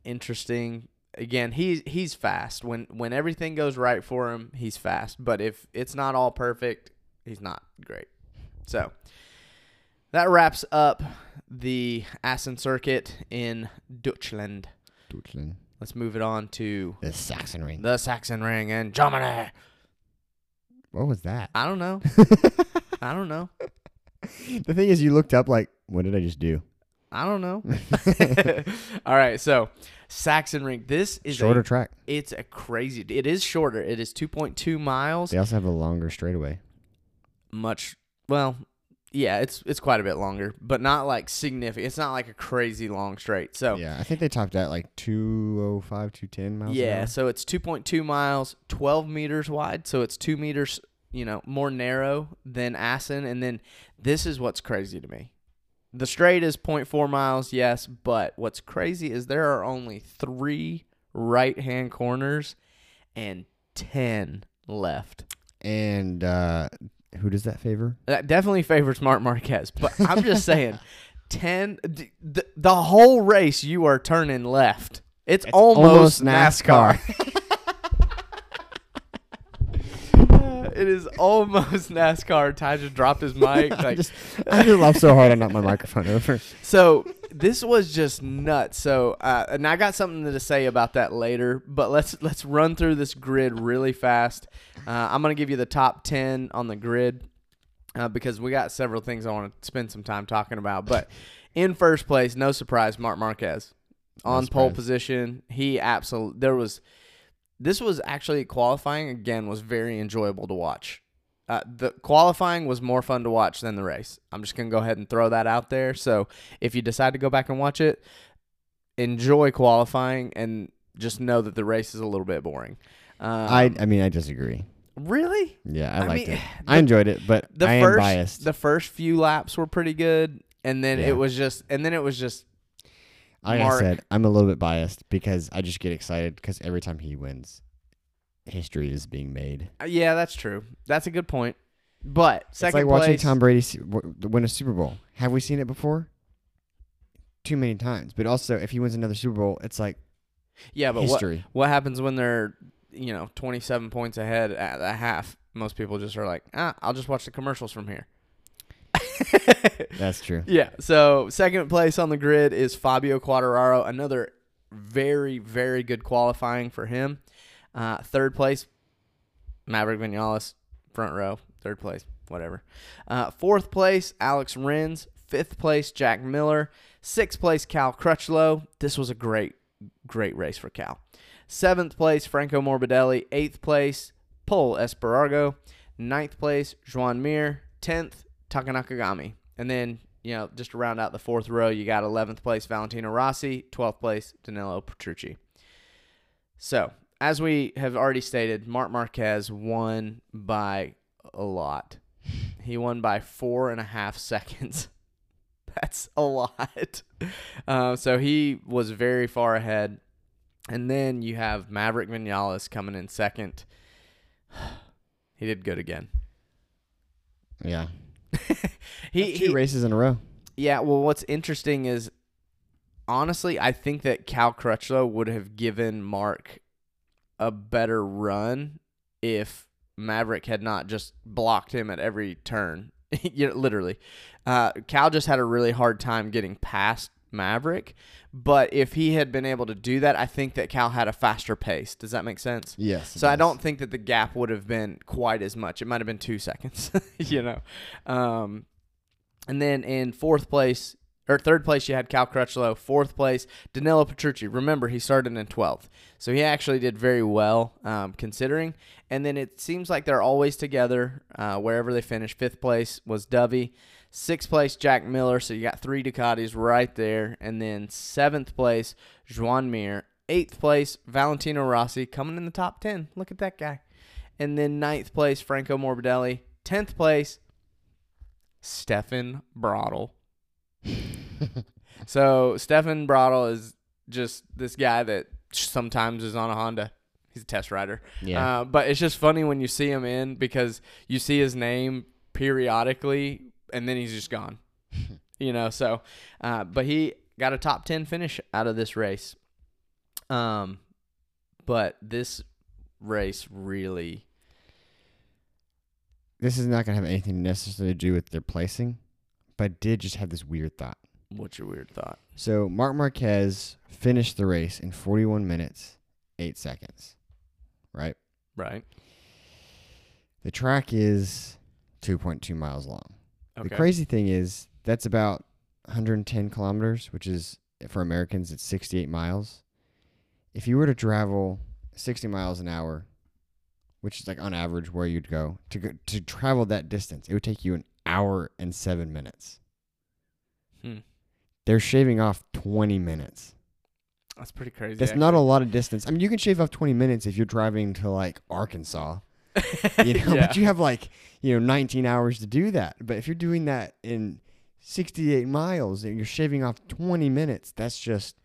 interesting. Again, he's he's fast. When when everything goes right for him, he's fast. But if it's not all perfect, he's not great. So that wraps up the Assen circuit in Deutschland. Deutschland. Let's move it on to The Sachsenring. the Sachsenring in Germany. What was that? I don't know. I don't know. the thing is, you looked up like, what did I just do? I don't know. all right, so Sachsenring. This is Shorter a track. It's a crazy. It is shorter. It is 2.2 miles. They also have a longer straightaway. Much well, Yeah, it's it's quite a bit longer, but not like significant. It's not like a crazy long straight. So Yeah, I think they topped out like 205, 210 miles. Yeah, so it's 2.2 miles, 12 meters wide. So it's two meters, you know, more narrow than Assen. And then this is what's crazy to me. The straight is 0.4 miles, yes, but what's crazy is there are only three right hand corners and 10 left. And uh, who does that favor? That definitely favors Marc Marquez, but I'm just saying, 10, the, the whole race you are turning left. It's, almost, almost NASCAR. it is almost NASCAR. Ty just dropped his mic. I Like, just I just laughed so hard I knocked my microphone over. so this was just nuts. So, uh, and I got something to say about that later. But let's let's run through this grid really fast. Uh, I'm gonna give you the top ten on the grid uh, because we got several things I want to spend some time talking about. But in first place, no surprise, Marc Marquez on pole position. He absolutely there was. This was actually qualifying again was very enjoyable to watch. Uh, the qualifying was more fun to watch than the race. I'm just gonna go ahead and throw that out there. So if you decide to go back and watch it, enjoy qualifying and just know that the race is a little bit boring. Um, I I mean I disagree. really Yeah, I, I liked mean, it. I enjoyed it, but the I first am biased. the first few laps were pretty good, and then Yeah. it was just and then it was just like Marc- I said, I'm a little bit biased because I just get excited because every time he wins, history is being made. uh, yeah, that's true. That's a good point. But second it's like watching Tom Brady win a Super Bowl. Have we seen it before? Too many times. But also, if he wins another Super Bowl, it's like yeah, but what history. what happens when they're you know 27 points ahead at the half? Most people just are like, ah, I'll just watch the commercials from here. That's true. Yeah. So second place on the grid is Fabio Quartararo. Another very very good qualifying for him. Uh, third place, Maverick Vinales, front row. Third place, whatever. Uh, fourth place, Alex Rins. Fifth place, Jack Miller. Sixth place, Cal Crutchlow. This was a great great race for Cal. Seventh place, Franco Morbidelli. Eighth place, Pol Espargaró. Ninth place, Joan Mir. Tenth, Taka Nakagami. And then, you know, just to round out the fourth row, you got 11th place, Valentino Rossi. 12th place, Danilo Petrucci. So, as we have already stated, Marc Marquez won by a lot. He won by four and a half seconds. That's a lot. Uh, so he was very far ahead. And then you have Maverick Vinales coming in second. He did good again. Yeah. He, Two he races in a row. yeah. Well, what's interesting is honestly, I think that Cal Crutchlow would have given Marc a better run if Maverick had not just blocked him at every turn. you know, literally, uh, Cal just had a really hard time getting past Maverick. But if he had been able to do that, I think that Cal had a faster pace. Does that make sense? Yes. So I don't think that the gap would have been quite as much. It might have been two seconds, you know. Um, and then in fourth place or third place, you had Cal Crutchlow. Fourth place, Danilo Petrucci. Remember, he started in twelfth, so he actually did very well um, considering. And then it seems like they're always together uh, wherever they finish. Fifth place was Dovi. Sixth place, Jack Miller. So you got three Ducatis right there. And then seventh place, Joan Mir. Eighth place, Valentino Rossi coming in the top 10. Look at that guy. And then ninth place, Franco Morbidelli. Tenth place, Stefan Bradl. so Stefan Bradl is just this guy that sometimes is on a Honda. He's a test rider. Yeah. Uh, but it's just funny when you see him in because you see his name periodically and then he's just gone. you know, so uh, but he got a top 10 finish out of this race. Um but this race really this is not going to have anything necessarily to do with their placing, but I did just have this weird thought. what's your weird thought? So Marc Marquez finished the race in 41 minutes, 8 seconds. Right? Right? The track is 2.2 miles long. Okay. The crazy thing is that's about 110 kilometers, which is for Americans it's 68 miles. If you were to travel 60 miles an hour, which is like on average where you'd go to go, to travel that distance, it would take you an hour and seven minutes. Hmm. They're shaving off 20 minutes. That's pretty crazy. That's not a lot of distance. I mean, you can shave off 20 minutes if you're driving to like Arkansas, you know, yeah. but you have like, you know, 19 hours to do that. But if you're doing that in 68 miles and you're shaving off 20 minutes, that's just,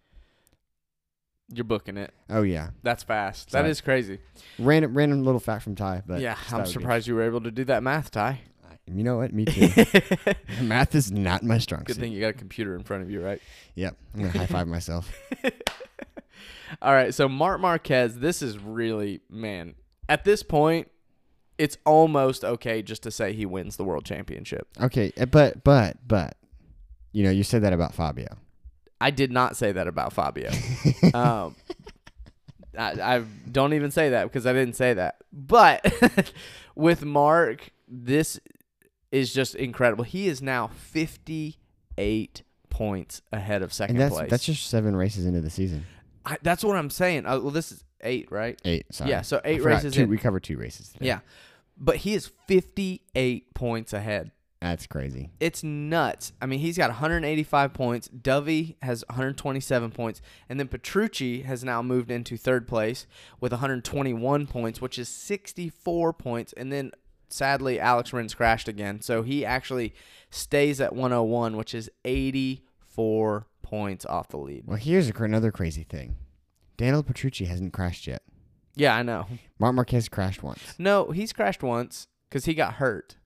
You're booking it. oh yeah. That's fast. That Sorry. is crazy. Random, random little fact from Ty. But yeah, I'm be surprised you were able to do that math, Ty. You know what? Me too. Math is not my strong suit. thing you got a computer in front of you, right? Yep. I'm going to high five myself. All right, so Marc Marquez, this is really man. At this point, it's almost okay just to say he wins the world championship. Okay. uh, But, but, but, you know, you said that about Fabio. I did not say that about Fabio. um, I, I don't even say that because I didn't say that. But with Marc, this is just incredible. He is now 58 points ahead of second And that's place. that's just seven races into the season. I, that's what I'm saying. Uh, well, this is eight, right? Eight. Sorry. Yeah, so eight races Two, in. we covered two races. Today. Yeah. But he is 58 points ahead. That's crazy. It's nuts. I mean, he's got 185 points. Dovi has 127 points. And then Petrucci has now moved into third place with 121 points, which is 64 points. And then sadly, Alex Rins crashed again. So he actually stays at 101, which is 84 points off the lead. Well, here's another crazy thing. Daniel Petrucci hasn't crashed yet. Yeah, I know. Marc Marquez crashed once. No, he's crashed once because he got hurt.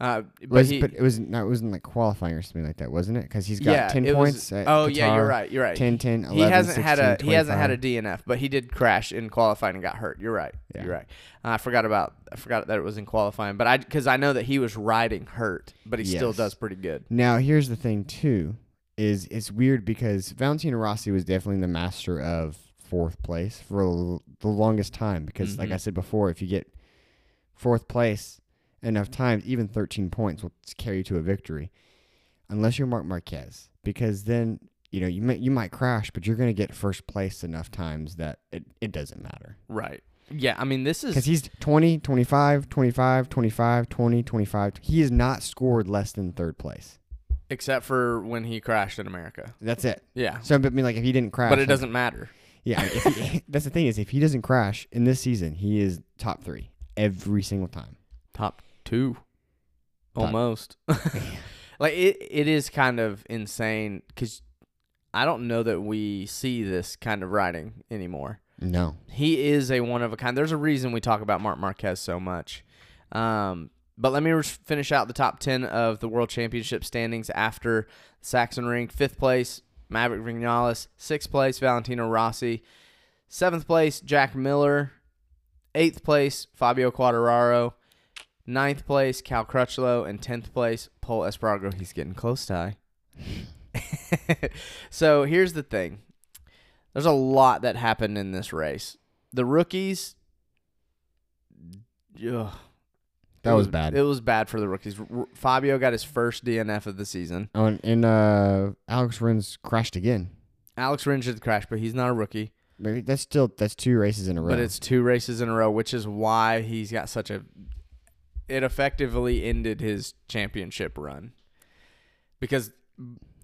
Uh, but Was, he, but it was no, it wasn't like qualifying or something like that, wasn't it? Because he's got yeah, ten was- points. at oh yeah, you're right. You're right. 10, 10, 11, he hasn't had a 16, he hasn't had a DNF, but he did crash in qualifying and got hurt. You're right. Yeah. You're right. Uh, I forgot about I forgot that it was in qualifying, but I because I know that he was riding hurt, but he still does pretty good. Now here's the thing too, is it's weird because Valentino Rossi was definitely the master of fourth place for the longest time. Because like Mhm. I said before, if you get fourth place enough times, even 13 points will carry you to a victory, unless you're Marc Marquez. Because then you know you might you might crash, but you're gonna get first place enough times that it, it doesn't matter. Right. Yeah. I mean, this is Because he's 20, 25, 25, 25, 20, 25. He has not scored less than third place. except for when he crashed in America. That's it. Yeah. So, but I mean, like, if he didn't crash, But it like- doesn't matter. Yeah, he, that's the thing is, if he doesn't crash in this season, he is top three every single time. Top two. Top- Almost. like it, it is kind of insane because I don't know that we see this kind of riding anymore. No, He is a one of a kind. There's a reason we talk about Marc Marquez so much. Um, but let me re- finish out the top 10 of the World Championship standings after Sachsenring. Fifth place, Maverick Vinales. Sixth place, Valentino Rossi. Seventh place, Jack Miller. Eighth place, Fabio Quartararo. Ninth place, Cal Crutchlow. And tenth place, Pol Espargaro. He's getting close, Ty. so here's the thing. There's a lot that happened in this race. The rookies, ugh, that it was bad. It was bad for the rookies. R- Fabio got his first DNF of the season. Oh, and, and uh, Alex Rins crashed again. Alex Rins did crash, but he's not a rookie. Maybe that's still that's two races in a row. But it's two races in a row, which is why he's got such a. It effectively ended his championship run. Because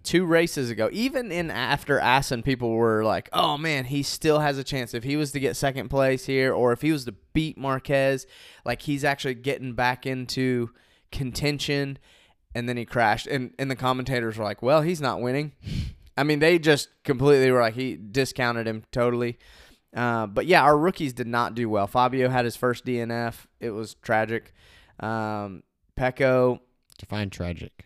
two races ago, even in after Assen, people were like, "Oh man, he still has a chance if he was to get second place here, or if he was to beat Marquez, like he's actually getting back into contention." And then he crashed, and and the commentators were like, "Well, he's not winning." I mean, they just completely were like he discounted him totally. Uh, but yeah, our rookies did not do well. Fabio had his first DNF. It was tragic. Um, Pecco, define tragic.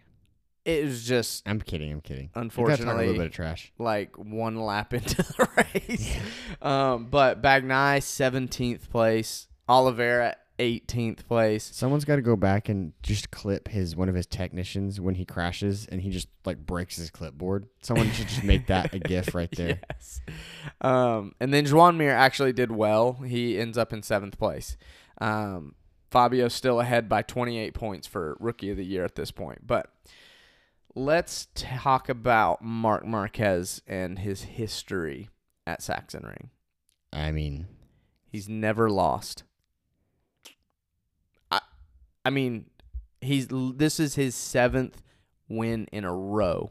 It was just I'm kidding. I'm kidding. unfortunately a little bit of trash. like one lap into the race. Um, but Bagnaia, 17th place. Oliveira, 18th place. Someone's got to go back and just clip his one of his technicians when he crashes and he just like breaks his clipboard. Someone should just make that a gif right there. Yes. Um, and then Joan Mir actually did well. He ends up in seventh place. Um, Fabio's still ahead by 28 points for Rookie of the Year at this point. But let's talk about Marc Marquez and his history at Sachsenring. I mean, He's never lost. I, I mean, He's this is his seventh win in a row,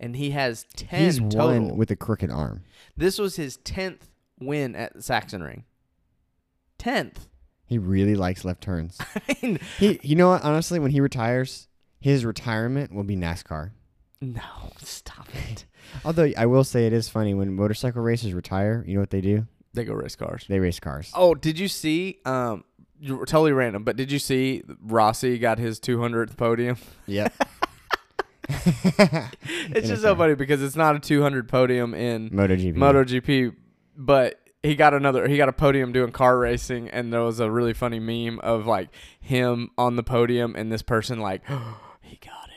and he has ten He's total. won with a crooked arm. this was his tenth win at Sachsenring. Tenth. He really likes left turns. I mean, he, you know what? Honestly, when he retires, his retirement will be NASCAR. no, stop it. Although I will say it is funny when motorcycle racers retire. You know what they do? They go race cars. They race cars. Oh, did you see? Um, you were totally random, but did you see Rossi got his 200th podium? Yep. It's just so funny because it's not a 200 podium in MotoGP. MotoGP, but he got another. He got a podium doing car racing, and there was a really funny meme of like him on the podium and this person like, he got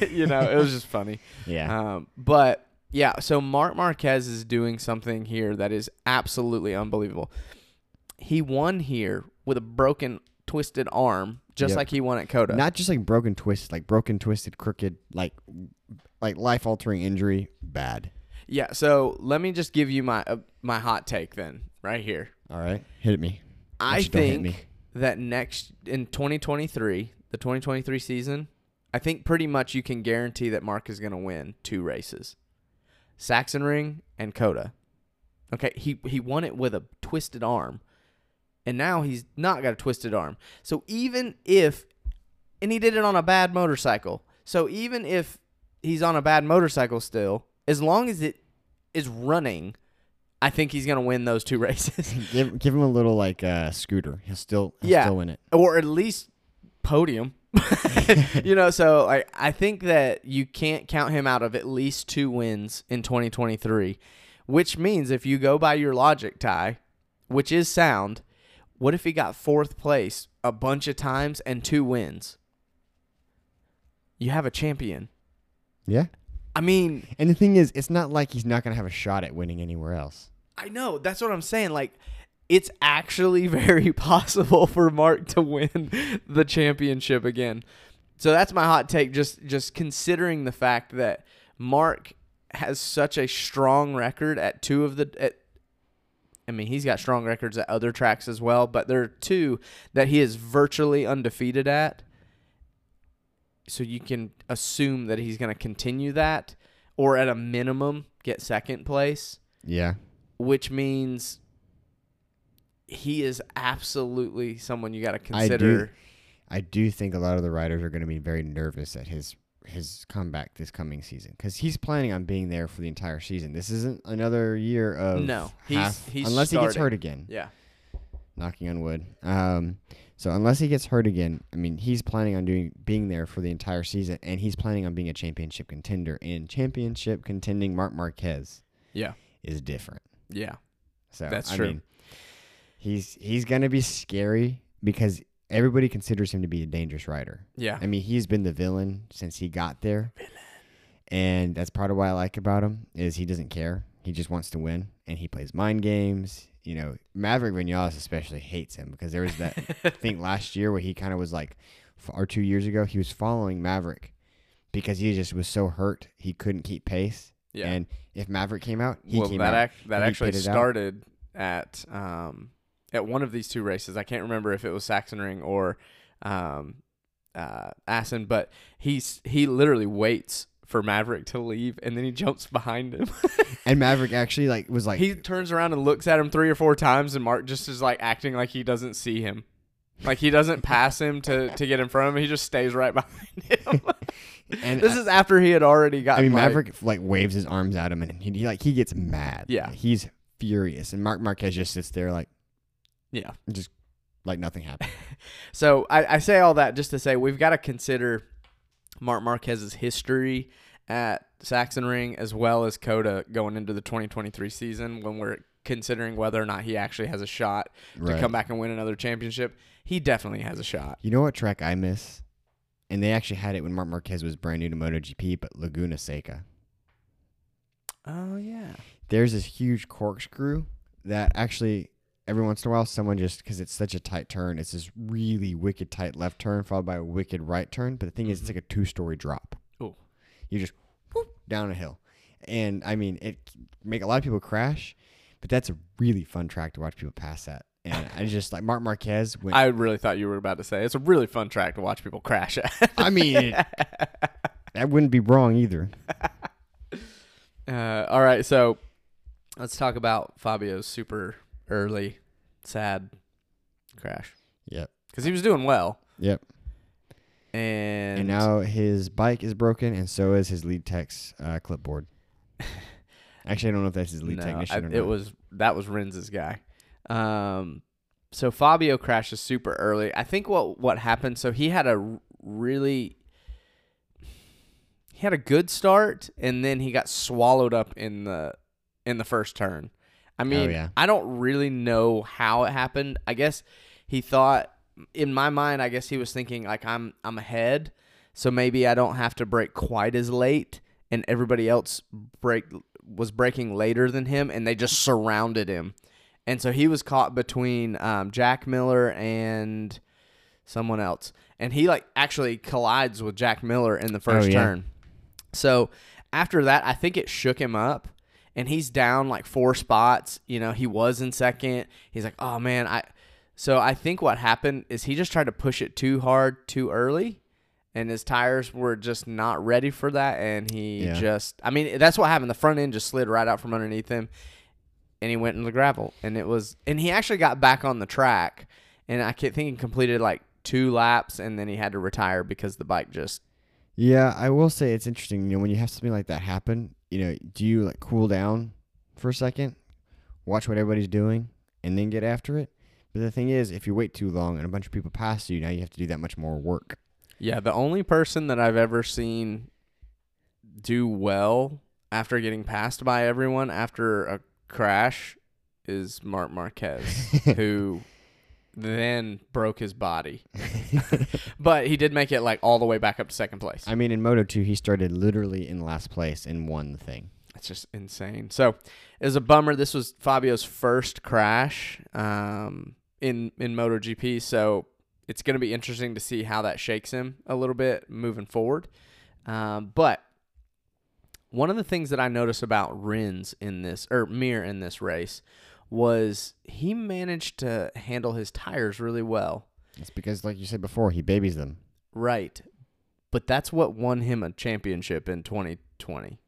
it. you know, it was just funny. Yeah. Um, but yeah, so Marc Marquez is doing something here that is absolutely unbelievable. He won here with a broken, twisted arm, just Yep. like he won at COTA. Not just like broken twist, like broken, twisted, crooked, like like life altering injury. Bad. yeah. So let me just give you my uh, my hot take then, right here. All right. Hit me. I Actually, don't me. think that next in 2023, the 2023 season, I think pretty much you can guarantee that Marc is going to win two races, Sachsenring and COTA. Okay, he he won it with a twisted arm, and now he's not got a twisted arm. So even if, and he did it on a bad motorcycle. So even if he's on a bad motorcycle still, as long as it is running, I think he's going to win those two races. give give him a little like uh, scooter. He'll still he'll Yeah. still win it. or at least podium. you know, so like I think that you can't count him out of at least two wins in 2023, which means if you go by your logic Ty, which is sound, what if he got fourth place a bunch of times and two wins? You have a champion. Yeah. I mean, And the thing is, it's not like he's not gonna have a shot at winning anywhere else. I know. That's what I'm saying. Like, it's actually very possible for Marc to win the championship again. So that's my hot take. Just just considering the fact that Marc has such a strong record at two of the. At, I mean, he's got strong records at other tracks as well, but there are two that he is virtually undefeated at. So you can assume that he's going to continue that, or at a minimum get second place Yeah. which means he is absolutely someone you got to I do- consider. I do think a lot of the riders are going to be very nervous at his his comeback this coming season because he's planning on being there for the entire season. This isn't another year of No, he's- half- he's unless he gets hurt again. Yeah, Knocking on wood. Um, so unless he gets hurt again, I mean, he's planning on doing being there for the entire season, and he's planning on being a championship contender. And championship contending Marc Marquez yeah, is different. yeah. So That's I true. Mean, he's he's gonna be scary because everybody considers him to be a dangerous rider. Yeah. I mean, he's been the villain since he got there. Villain. And that's part of what I like about him is he doesn't care. He just wants to win and he plays mind games. You know, Maverick Vinales especially hates him because there was that thing last year where he kind of was like or 2 years ago he was following Maverick because he just was so hurt he couldn't keep pace. Yeah. And if Maverick came out, he well, came that out. ac- that actually pitted out. started at um at one of these two races. I can't remember if it was Sachsenring or um uh Assen, but he's he literally waits for Maverick to leave and then he jumps behind him. And Maverick actually like was like he turns around and looks at him three or four times and Marc just is like acting like he doesn't see him. Like he doesn't pass him to, to get in front of him. He just stays right behind him. and this I- is after he had already gotten. I mean, like- Maverick like waves his arms at him, and he, he like he gets mad. Yeah. he's furious, and Marc Marquez just sits there like Yeah. just like nothing happened. So I, I say all that just to say we've got to consider Marc Marquez's history at Sachsenring as well as COTA going into the 2023 season when we're considering whether or not he actually has a shot to come back and win another championship. He definitely has a shot. You know what track I miss? And they actually had it when Marc Marquez was brand new to MotoGP, but Laguna Seca. Oh yeah. There's this huge corkscrew that actually every once in a while someone just because it's such a tight turn, it's this really wicked tight left turn followed by a wicked right turn. But the thing is, it's like a two story drop. Ooh. You just whoop, down a hill, and I mean it make a lot of people crash, but that's a really fun track to watch people pass at. and I just like Marc Marquez. Went, I really thought you were about to say it's a really fun track to watch people crash at. I mean, that wouldn't be wrong either. Uh, all right, so let's talk about Fabio's super early sad crash Yep. because he was doing well, Yep. and, And now his bike is broken, and so is his lead tech's uh, clipboard. Actually, I don't know if that's his lead no, technician I- or not. it was that was Rins's guy. Um, so Fabio crashes super early. I think what what happened. So he had a really he had a good start, and then he got swallowed up in the in the first turn. I mean, yeah. I don't really know how it happened. I guess he thought in my mind, I guess he was thinking like I'm I'm ahead, so maybe I don't have to brake quite as late, and everybody else brake was braking later than him, and they just surrounded him, and so he was caught between um, Jack Miller and someone else, and he like actually collides with Jack Miller in the first yeah. turn. So after that, I think it shook him up, and he's down like four spots. You know, he was in second. He's like, oh man, I. So I think what happened is he just tried to push it too hard too early, and his tires were just not ready for that, and he Yeah. just. I mean, that's what happened. The front end just slid right out from underneath him, and he went in the gravel, and it was, and he actually got back on the track, and I think he completed like two laps, and then he had to retire because the bike just Yeah, I will say it's interesting. You know, when you have something like that happen, you know, do you like cool down for a second, watch what everybody's doing, and then get after it? But the thing is, if you wait too long and a bunch of people pass you, now you have to do that much more work. Yeah, the only person that I've ever seen do well after getting passed by everyone after a crash is Marc Marquez, who then broke his body. but he did make it like all the way back up to second place. I mean, in Moto 2, he started literally in last place and won the thing. It's just insane. So it was a bummer. This was Fabio's first crash um, in in MotoGP. So it's going to be interesting to see how that shakes him a little bit moving forward. Um, but one of the things that I noticed about Rins in this or Mir in this race was he managed to handle his tires really well. It's because, like you said before, he babies them. Right. But that's what won him a championship in 2020.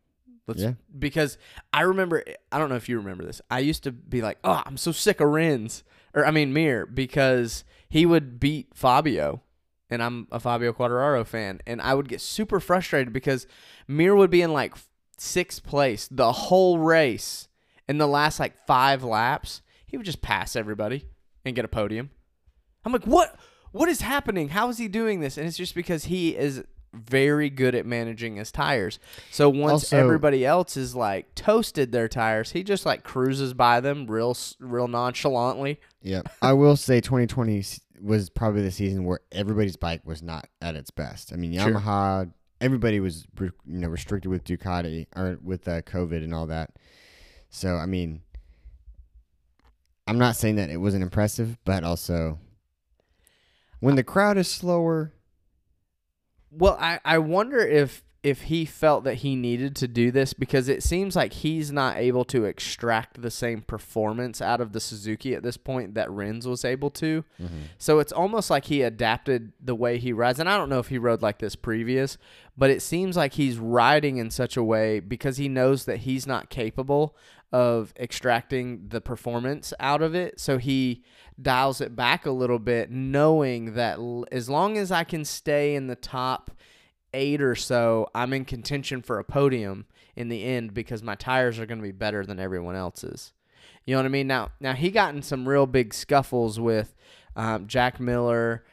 Let's, Yeah. Because I remember, I don't know if you remember this. I used to be like, oh, I'm so sick of Rins, or I mean Mir, because he would beat Fabio, and I'm a Fabio Quartararo fan, and I would get super frustrated because Mir would be in like sixth place the whole race. In the last like five laps, he would just pass everybody and get a podium. I'm like, what? What is happening? How is he doing this? And it's just because he is very good at managing his tires. So once Also- everybody else is like toasted their tires, he just like cruises by them real, real nonchalantly. Yeah. I will say 2020 was probably the season where everybody's bike was not at its best. I mean, Sure. Yamaha, everybody was you know restricted with Ducati or with uh, COVID and all that. So I mean, I'm not saying that it wasn't impressive, but also when the crowd is slower, Well, I, I wonder if if he felt that he needed to do this because it seems like he's not able to extract the same performance out of the Suzuki at this point that Rins was able to. Mm-hmm. So it's almost like he adapted the way he rides. And I don't know if he rode like this previous, but it seems like he's riding in such a way because he knows that he's not capable of extracting the performance out of it. So he dials it back a little bit, knowing that l- as long as I can stay in the top eight or so, I'm in contention for a podium in the end because my tires are going to be better than everyone else's. You know what I mean? Now, now he got in some real big scuffles with um, Jack Miller,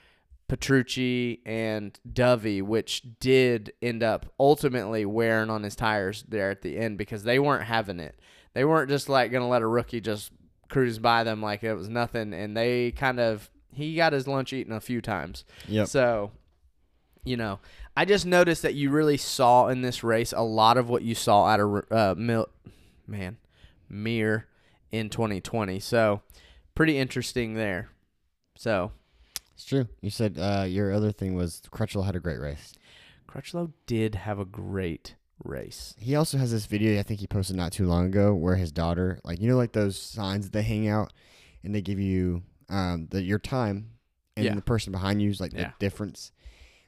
Petrucci, and Dovi, which did end up ultimately wearing on his tires there at the end because they weren't having it. They weren't just like going to let a rookie just cruise by them like it was nothing, and they kind of he got his lunch eaten a few times. Yeah. So, you know, I just noticed that you really saw in this race a lot of what you saw out of uh, Mil- man, Mir in 2020. So, pretty interesting there. So, it's true. You said uh, your other thing was Crutchlow had a great race. Crutchlow did have a great race. He also has this video I think he posted not too long ago where his daughter, like you know, like those signs that they hang out and they give you um, the your time and Yeah. the person behind you is like Yeah. the difference.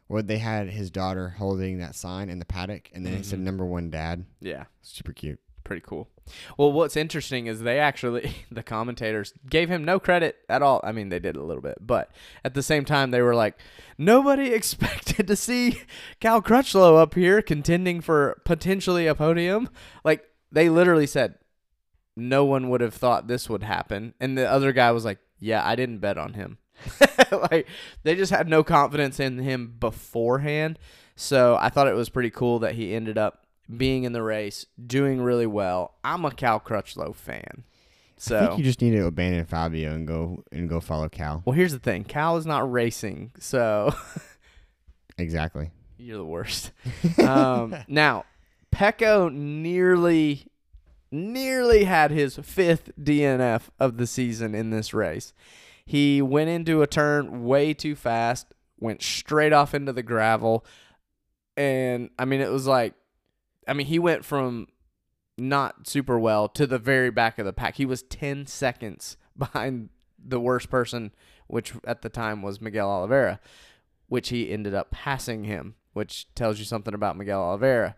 Where they had his daughter holding that sign in the paddock, and then it said Mhm. number one dad. Yeah. Super cute. Pretty cool. Well, what's interesting is they actually the commentators gave him no credit at all. I mean, they did a little bit, but at the same time they were like nobody expected to see Cal Crutchlow up here contending for potentially a podium. Like they literally said no one would have thought this would happen. And the other guy was like, "Yeah, I didn't bet on him." like they just had no confidence in him beforehand. So I thought it was pretty cool that he ended up being in the race, doing really well. I'm a Cal Crutchlow fan. So I think you just need to abandon Fabio and go and go follow Cal. well, here's the thing: Cal is not racing, so Exactly. you're the worst. Um, now, Pecco nearly, nearly had his fifth DNF of the season in this race. He went into a turn way too fast, went straight off into the gravel, and I mean, it was like, I mean, he went from not super well to the very back of the pack. He was 10 seconds behind the worst person, which at the time was Miguel Oliveira, which he ended up passing him, which tells you something about Miguel Oliveira.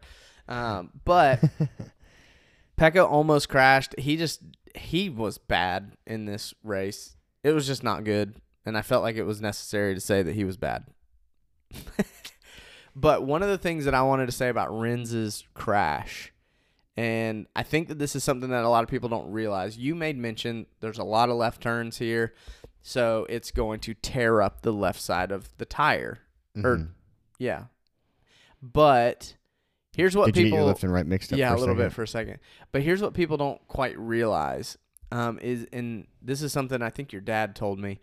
Um, but Pecco almost crashed. He just he was bad in this race. It was just not good, and I felt like it was necessary to say that he was bad. but one of the things that I wanted to say about Rins's crash, and I think that this is something that a lot of people don't realize. You made mention there's a lot of left turns here, so it's going to tear up the left side of the tire. Or Mhm. yeah, but here's what Did you get people left and right mixed up? yeah, a little bit for a second. But here's what people don't quite realize um, is, and this is something I think your dad told me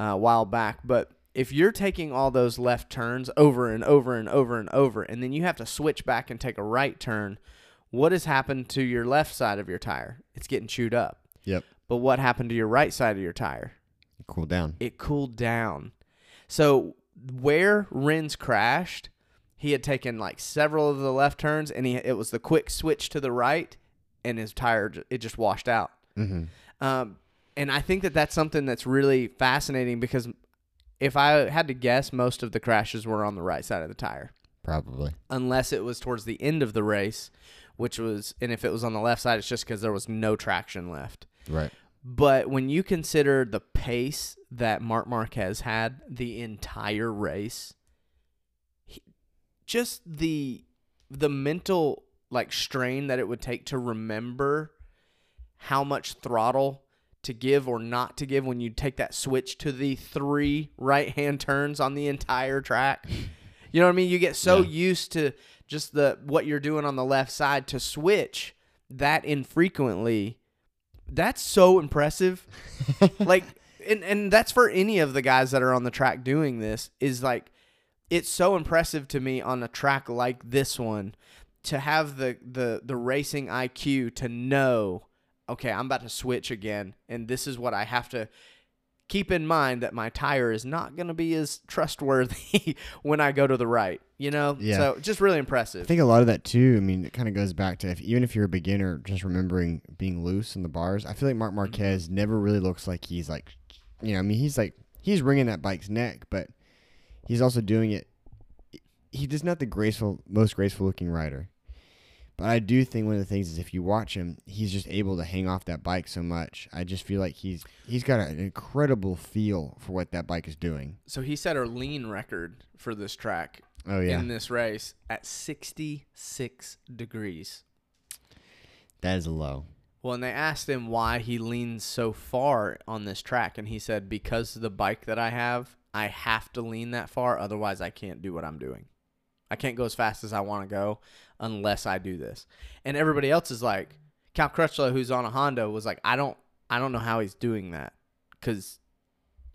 uh, a while back. But if you're taking all those left turns over and over and over and over, and then you have to switch back and take a right turn, what has happened to your left side of your tire? It's getting chewed up. Yep. But what happened to your right side of your tire? It cooled down. it cooled down. So where Rins crashed, he had taken like several of the left turns, and he it was the quick switch to the right, and his tire it just washed out. Mm-hmm. Um, and I think that that's something that's really fascinating because if I had to guess, most of the crashes were on the right side of the tire, Probably. unless it was towards the end of the race, which was, and if it was on the left side, it's just because there was no traction left. Right. But when you consider the pace that Marc Marquez had the entire race, he, just the the mental like strain that it would take to remember how much throttle to give or not to give when you take that switch to the three right hand turns on the entire track. You know what I mean? You get so Yeah. used to just the what you're doing on the left side to switch that infrequently. That's so impressive. like and and that's for any of the guys that are on the track doing this is like it's so impressive to me on a track like this one to have the the the racing IQ to know okay, I'm about to switch again and this is what I have to keep in mind that my tire is not going to be as trustworthy when I go to the right, you know? Yeah. So just really impressive. I think a lot of that too. I mean, it kind of goes back to if, even if you're a beginner, just remembering being loose in the bars. I feel like Mm-hmm. Marc Marquez never really looks like he's like, you know, I mean, he's like he's wringing that bike's neck, but he's also doing it. He does not the graceful, most graceful looking rider. But I do think one of the things is if you watch him, he's just able to hang off that bike so much. I just feel like he's he's got an incredible feel for what that bike is doing. so he set a lean record for this track Oh yeah, in this race at 66 degrees. that is a low. Well, and they asked him why he leans so far on this track, and he said, Because of the bike that I have, I have to lean that far, otherwise, I can't do what I'm doing. I can't go as fast as I want to go unless I do this. And everybody else is like, Cal Crutchlow, who's on a Honda, was like, I don't, I don't know how he's doing that because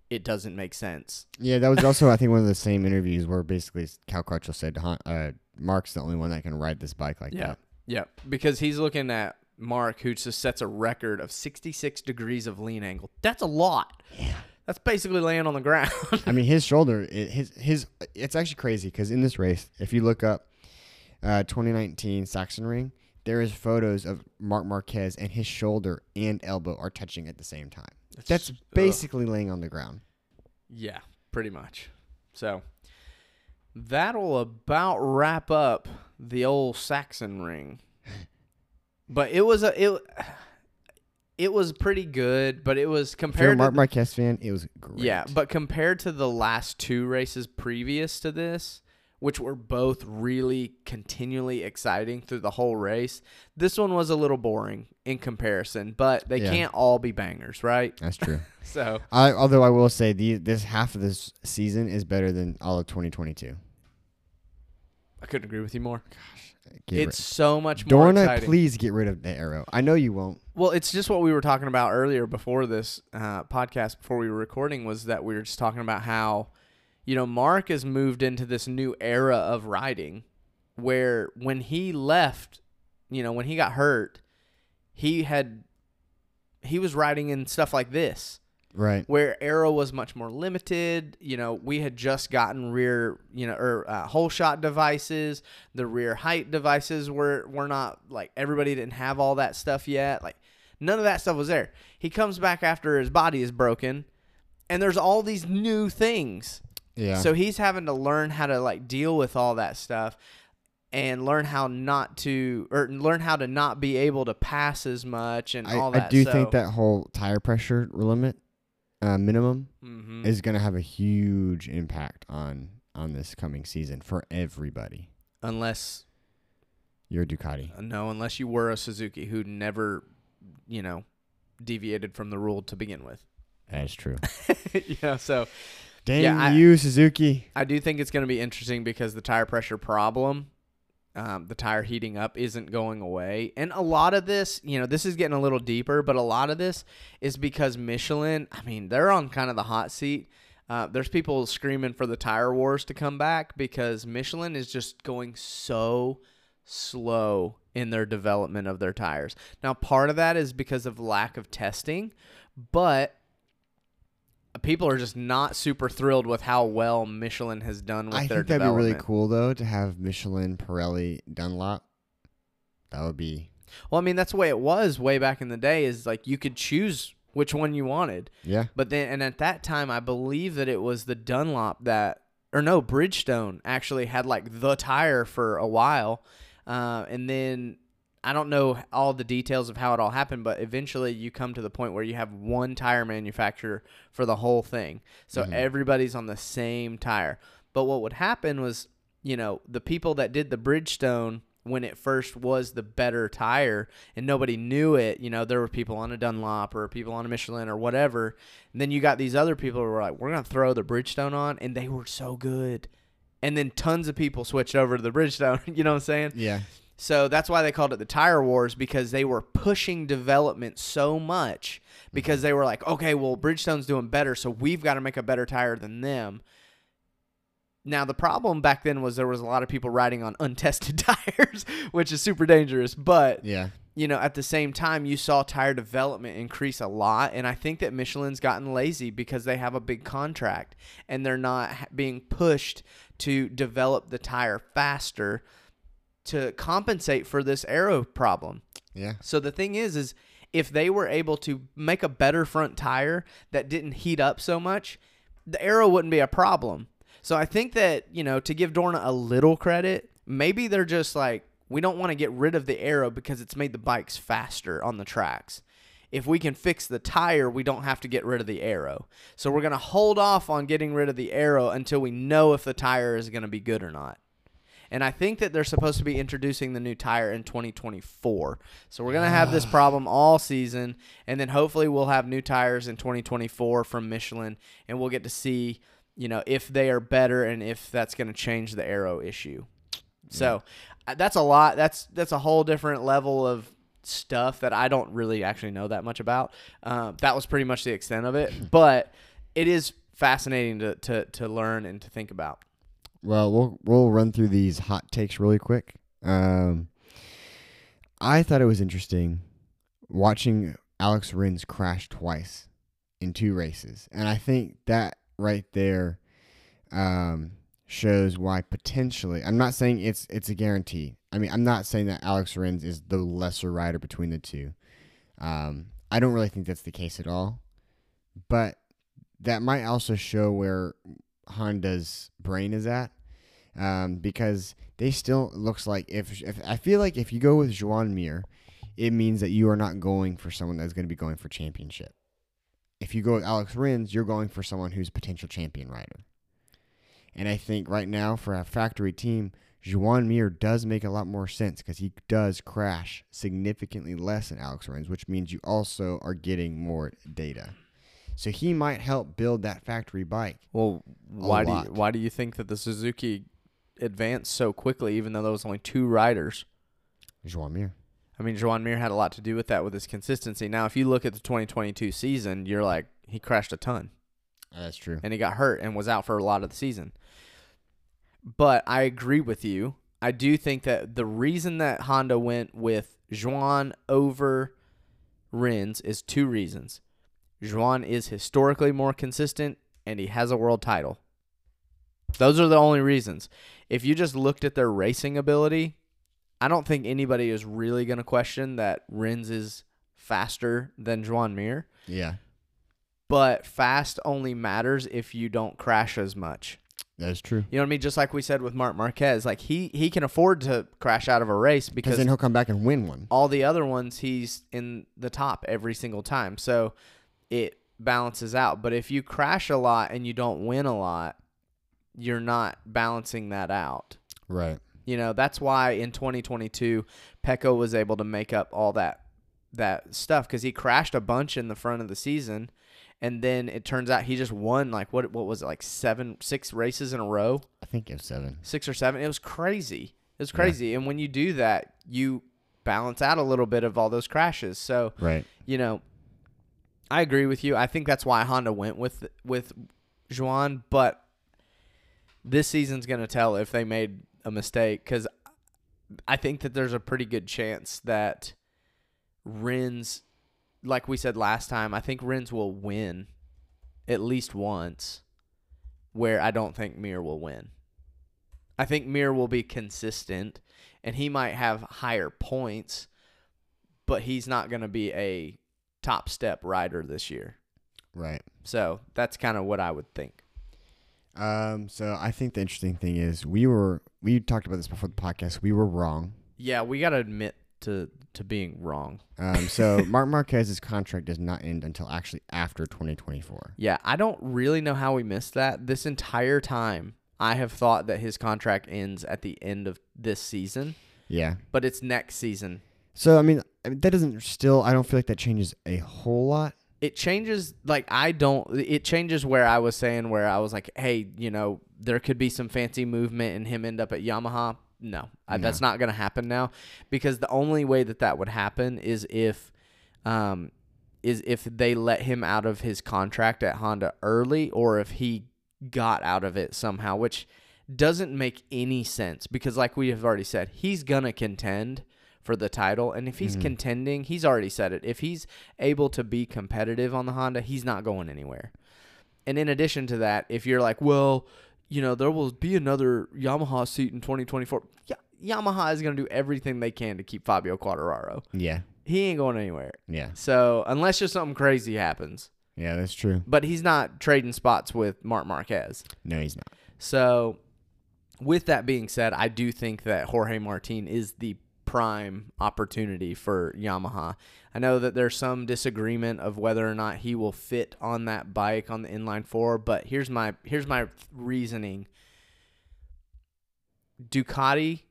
it doesn't make sense. Yeah, that was also I think one of the same interviews where basically Cal Crutchlow said uh, Marc's the only one that can ride this bike like Yeah. that. Yeah, because he's looking at Marc, who just sets a record of 66 degrees of lean angle. That's a lot. Yeah. That's basically laying on the ground. I mean, his shoulder, his his, it's actually crazy because in this race, if you look up uh, 2019 Sachsenring, there is photos of Marc Marquez and his shoulder and elbow are touching at the same time. That's ugh. basically laying on the ground. Yeah, pretty much. So that'll about wrap up the old Sachsenring. But it was a it it was pretty good, but it was If you're a Marc Marquez fan, it was great. Yeah, but compared to the last two races previous to this, which were both really continually exciting through the whole race, this one was a little boring in comparison, but they Yeah. can't all be bangers, right? that's true. So, I although I will say the this half of this season is better than all of 2022. I couldn't agree with you more. Get it's so much more Dorna, exciting. please get rid of the aero. I know you won't. Well, it's just what we were talking about earlier before this uh, podcast, before we were recording, was that we were just talking about how, you know, Marc has moved into this new era of riding where when he left, you know, when he got hurt, he had, he was riding in stuff like this Right. where aero was much more limited. You know, we had just gotten rear, you know, or uh, whole shot devices. The rear height devices were were not like everybody didn't have all that stuff yet. Like none of that stuff was there. He comes back after his body is broken, and there's all these new things. Yeah. So he's having to learn how to like deal with all that stuff and learn how not to or learn how to not be able to pass as much and I, all I do So- think that whole tire pressure limit uh, minimum Mhm. is going to have a huge impact on on this coming season for everybody. unless You're a Ducati. No, unless you were a Suzuki who never, you know, deviated from the rule to begin with. That's true. you know, so Dang I- you, Suzuki. I do think it's going to be interesting because the tire pressure problem, um, the tire heating up, isn't going away. And a lot of this, you know, this is getting a little deeper, but a lot of this is because Michelin, I mean, they're on kind of the hot seat. Uh, there's people screaming for the tire wars to come back because Michelin is just going so slow in their development of their tires. Now, part of that is because of lack of testing, but people are just not super thrilled with how well Michelin has done with their tires. I their think that'd be development. really cool though to have Michelin, Pirelli, Dunlop. That would be Well, I mean, that's the way it was way back in the day. Is like you could choose which one you wanted, yeah. but then and at that time, I believe that it was the Dunlop that, or no, Bridgestone actually had like the tire for a while, uh, and then I don't know all the details of how it all happened, but eventually you come to the point where you have one tire manufacturer for the whole thing, so Mhm. everybody's on the same tire. But what would happen was, you know, the people that did the Bridgestone when it first was the better tire and nobody knew it, you know, there were people on a Dunlop or people on a Michelin or whatever. And then you got these other people who were like, we're going to throw the Bridgestone on. And they were so good. And then tons of people switched over to the Bridgestone. you know what I'm saying? Yeah. So that's why they called it the Tire Wars because they were pushing development so much because mm-hmm. they were like, okay, well, Bridgestone's doing better, so we've got to make a better tire than them. Now the problem back then was there was a lot of people riding on untested tires, which is super dangerous. But Yeah. you know, at the same time, you saw tire development increase a lot, and I think that Michelin's gotten lazy because they have a big contract and they're not being pushed to develop the tire faster to compensate for this aero problem. Yeah. So the thing is, is if they were able to make a better front tire that didn't heat up so much, the aero wouldn't be a problem. So I think that you know to give Dorna a little credit, maybe they're just like we don't want to get rid of the aero because it's made the bikes faster on the tracks. If we can fix the tire, we don't have to get rid of the aero. So we're going to hold off on getting rid of the aero until we know if the tire is going to be good or not. And I think that they're supposed to be introducing the new tire in 2024. So we're going to have this problem all season. And then hopefully we'll have new tires in 2024 from Michelin. And we'll get to see, you know, if they are better and if that's going to change the aero issue. So uh, that's a lot. That's that's a whole different level of stuff that I don't really actually know that much about. Uh, that was pretty much the extent of it. But it is fascinating to, to, to learn and to think about. Well, we'll we'll run through these hot takes really quick. Um, I thought it was interesting watching Alex Rins crash twice in two races, and I think that right there um, shows why potentially. I'm not saying it's it's a guarantee. I mean, I'm not saying that Alex Rins is the lesser rider between the two. Um, I don't really think that's the case at all. But that might also show where Honda's brain is at. Um, because they still looks like if if I feel like if you go with Joan Mir, it means that you are not going for someone that's going to be going for championship. If you go with Alex Rins, you're going for someone who's potential champion rider. And I think right now for a factory team, Joan Mir does make a lot more sense because he does crash significantly less than Alex Rins, which means you also are getting more data. So he might help build that factory bike. Well, why do you, why do you think that the Suzuki advanced so quickly, even though there was only two riders? Joan Mir. I mean, Joan Mir had a lot to do with that with his consistency. Now, if you look at the 2022 season, you're like he crashed a ton That's true. and he got hurt and was out for a lot of the season. But I agree with you. I do think that the reason that Honda went with Joan over Rins is two reasons. Joan is historically more consistent and he has a world title. Those are the only reasons. If you just looked at their racing ability, I don't think anybody is really going to question that Rins is faster than Joan Mir. Yeah, But fast only matters if you don't crash as much. that's true. You know what I mean? Just like we said with Marc Marquez, like he he can afford to crash out of a race because then he'll come back and win one. all the other ones he's in the top every single time. So it balances out. But if you crash a lot and you don't win a lot, you're not balancing that out. Right. You know, that's why in 2022 Pecco was able to make up all that that stuff cuz he crashed a bunch in the front of the season and then it turns out he just won like what what was it like 7 6 races in a row? I think it was seven. six or seven. It was crazy. It was crazy. And when you do that, you balance out a little bit of all those crashes. So, Right. you know, I agree with you. I think that's why Honda went with with Joan, but this season's going to tell if they made a mistake cuz I think that there's a pretty good chance that Rins like we said last time, I think Rins will win at least once where I don't think Mir will win. I think Mir will be consistent and he might have higher points, but he's not going to be a top step rider this year. Right. So that's kind of what I would think. Um. So I think the interesting thing is we were we talked about this before the podcast. We were wrong. Yeah, we got to admit to to being wrong. Um. So Marc Marquez's contract does not end until actually after 2024. Yeah, I don't really know how we missed that. This entire time, I have thought that his contract ends at the end of this season, Yeah. but it's next season. So I mean, that doesn't still. I don't feel like that changes a whole lot. it changes like I don't it changes where I was saying where I was like, hey, you know, there could be some fancy movement and him end up at Yamaha. No, I that's not going to happen now because the only way that that would happen is if um is if they let him out of his contract at Honda early or if he got out of it somehow, which doesn't make any sense because like we have already said, he's going to contend for the title and if he's mm-hmm. contending, he's already said it. If he's able to be competitive on the Honda, he's not going anywhere. And in addition to that, if you're like, well, you know, there will be another Yamaha seat in 2024. Yeah, Yamaha is going to do everything they can to keep Fabio Quartararo. Yeah. He ain't going anywhere. Yeah. So, unless just something crazy happens. Yeah. That's true. But he's not trading spots with Marc Marquez. No, he's not. So, with that being said, I do think that Jorge Martin is the prime opportunity for Yamaha. I know that there's some disagreement of whether or not he will fit on that bike on the inline 4, but here's my here's my reasoning. Ducati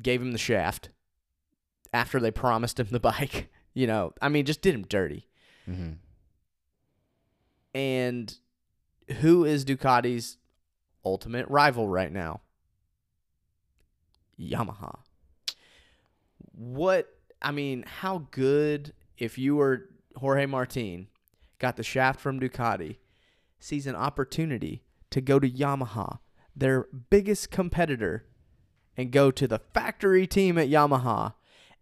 gave him the shaft after they promised him the bike. You know, I mean, just did him dirty. Mm-hmm. And who is Ducati's ultimate rival right now? Yamaha. What I mean, how good if you were Jorge Martin, got the shaft from Ducati, sees an opportunity to go to Yamaha, their biggest competitor, and go to the factory team at Yamaha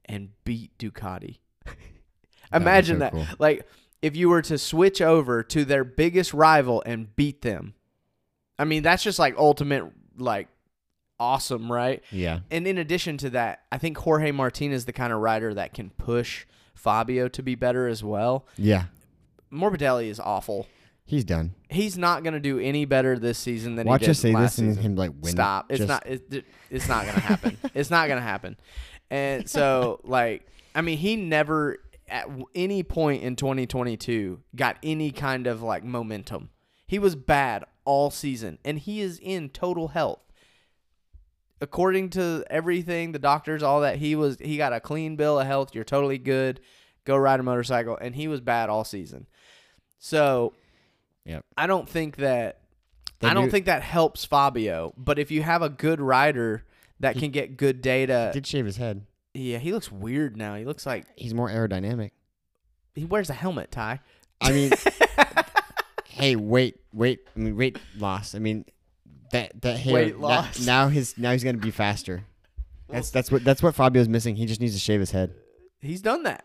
and beat Ducati. Imagine so that. cool. Like if you were to switch over to their biggest rival and beat them. I mean, that's just like ultimate like awesome, right? Yeah. And in addition to that, I think Jorge Martin is the kind of rider that can push Fabio to be better as well. Yeah. Morbidelli is awful. He's done. He's not going to do any better this season than Watch he did us say last this and season. him like win. Stop. It's Just- not. It, it's not going to happen. it's not going to happen. And so, like, I mean, he never at any point in 2022 got any kind of like momentum. He was bad all season, and he is in total health. According to everything, the doctors, all that, he was he got a clean bill of health. You're totally good. Go ride a motorcycle, and he was bad all season. So, Yep. I don't think that They I don't do- think that helps Fabio. But if you have a good rider that can get good data, Did shave his head. yeah, he looks weird now. He looks like He's more aerodynamic. he wears a helmet, Ty. I mean, hey, wait, wait. I mean, weight loss. I mean, that that hair. Weight loss. now his now he's gonna be faster. That's that's what that's what Fabio's missing. He just needs to shave his head, He's done that.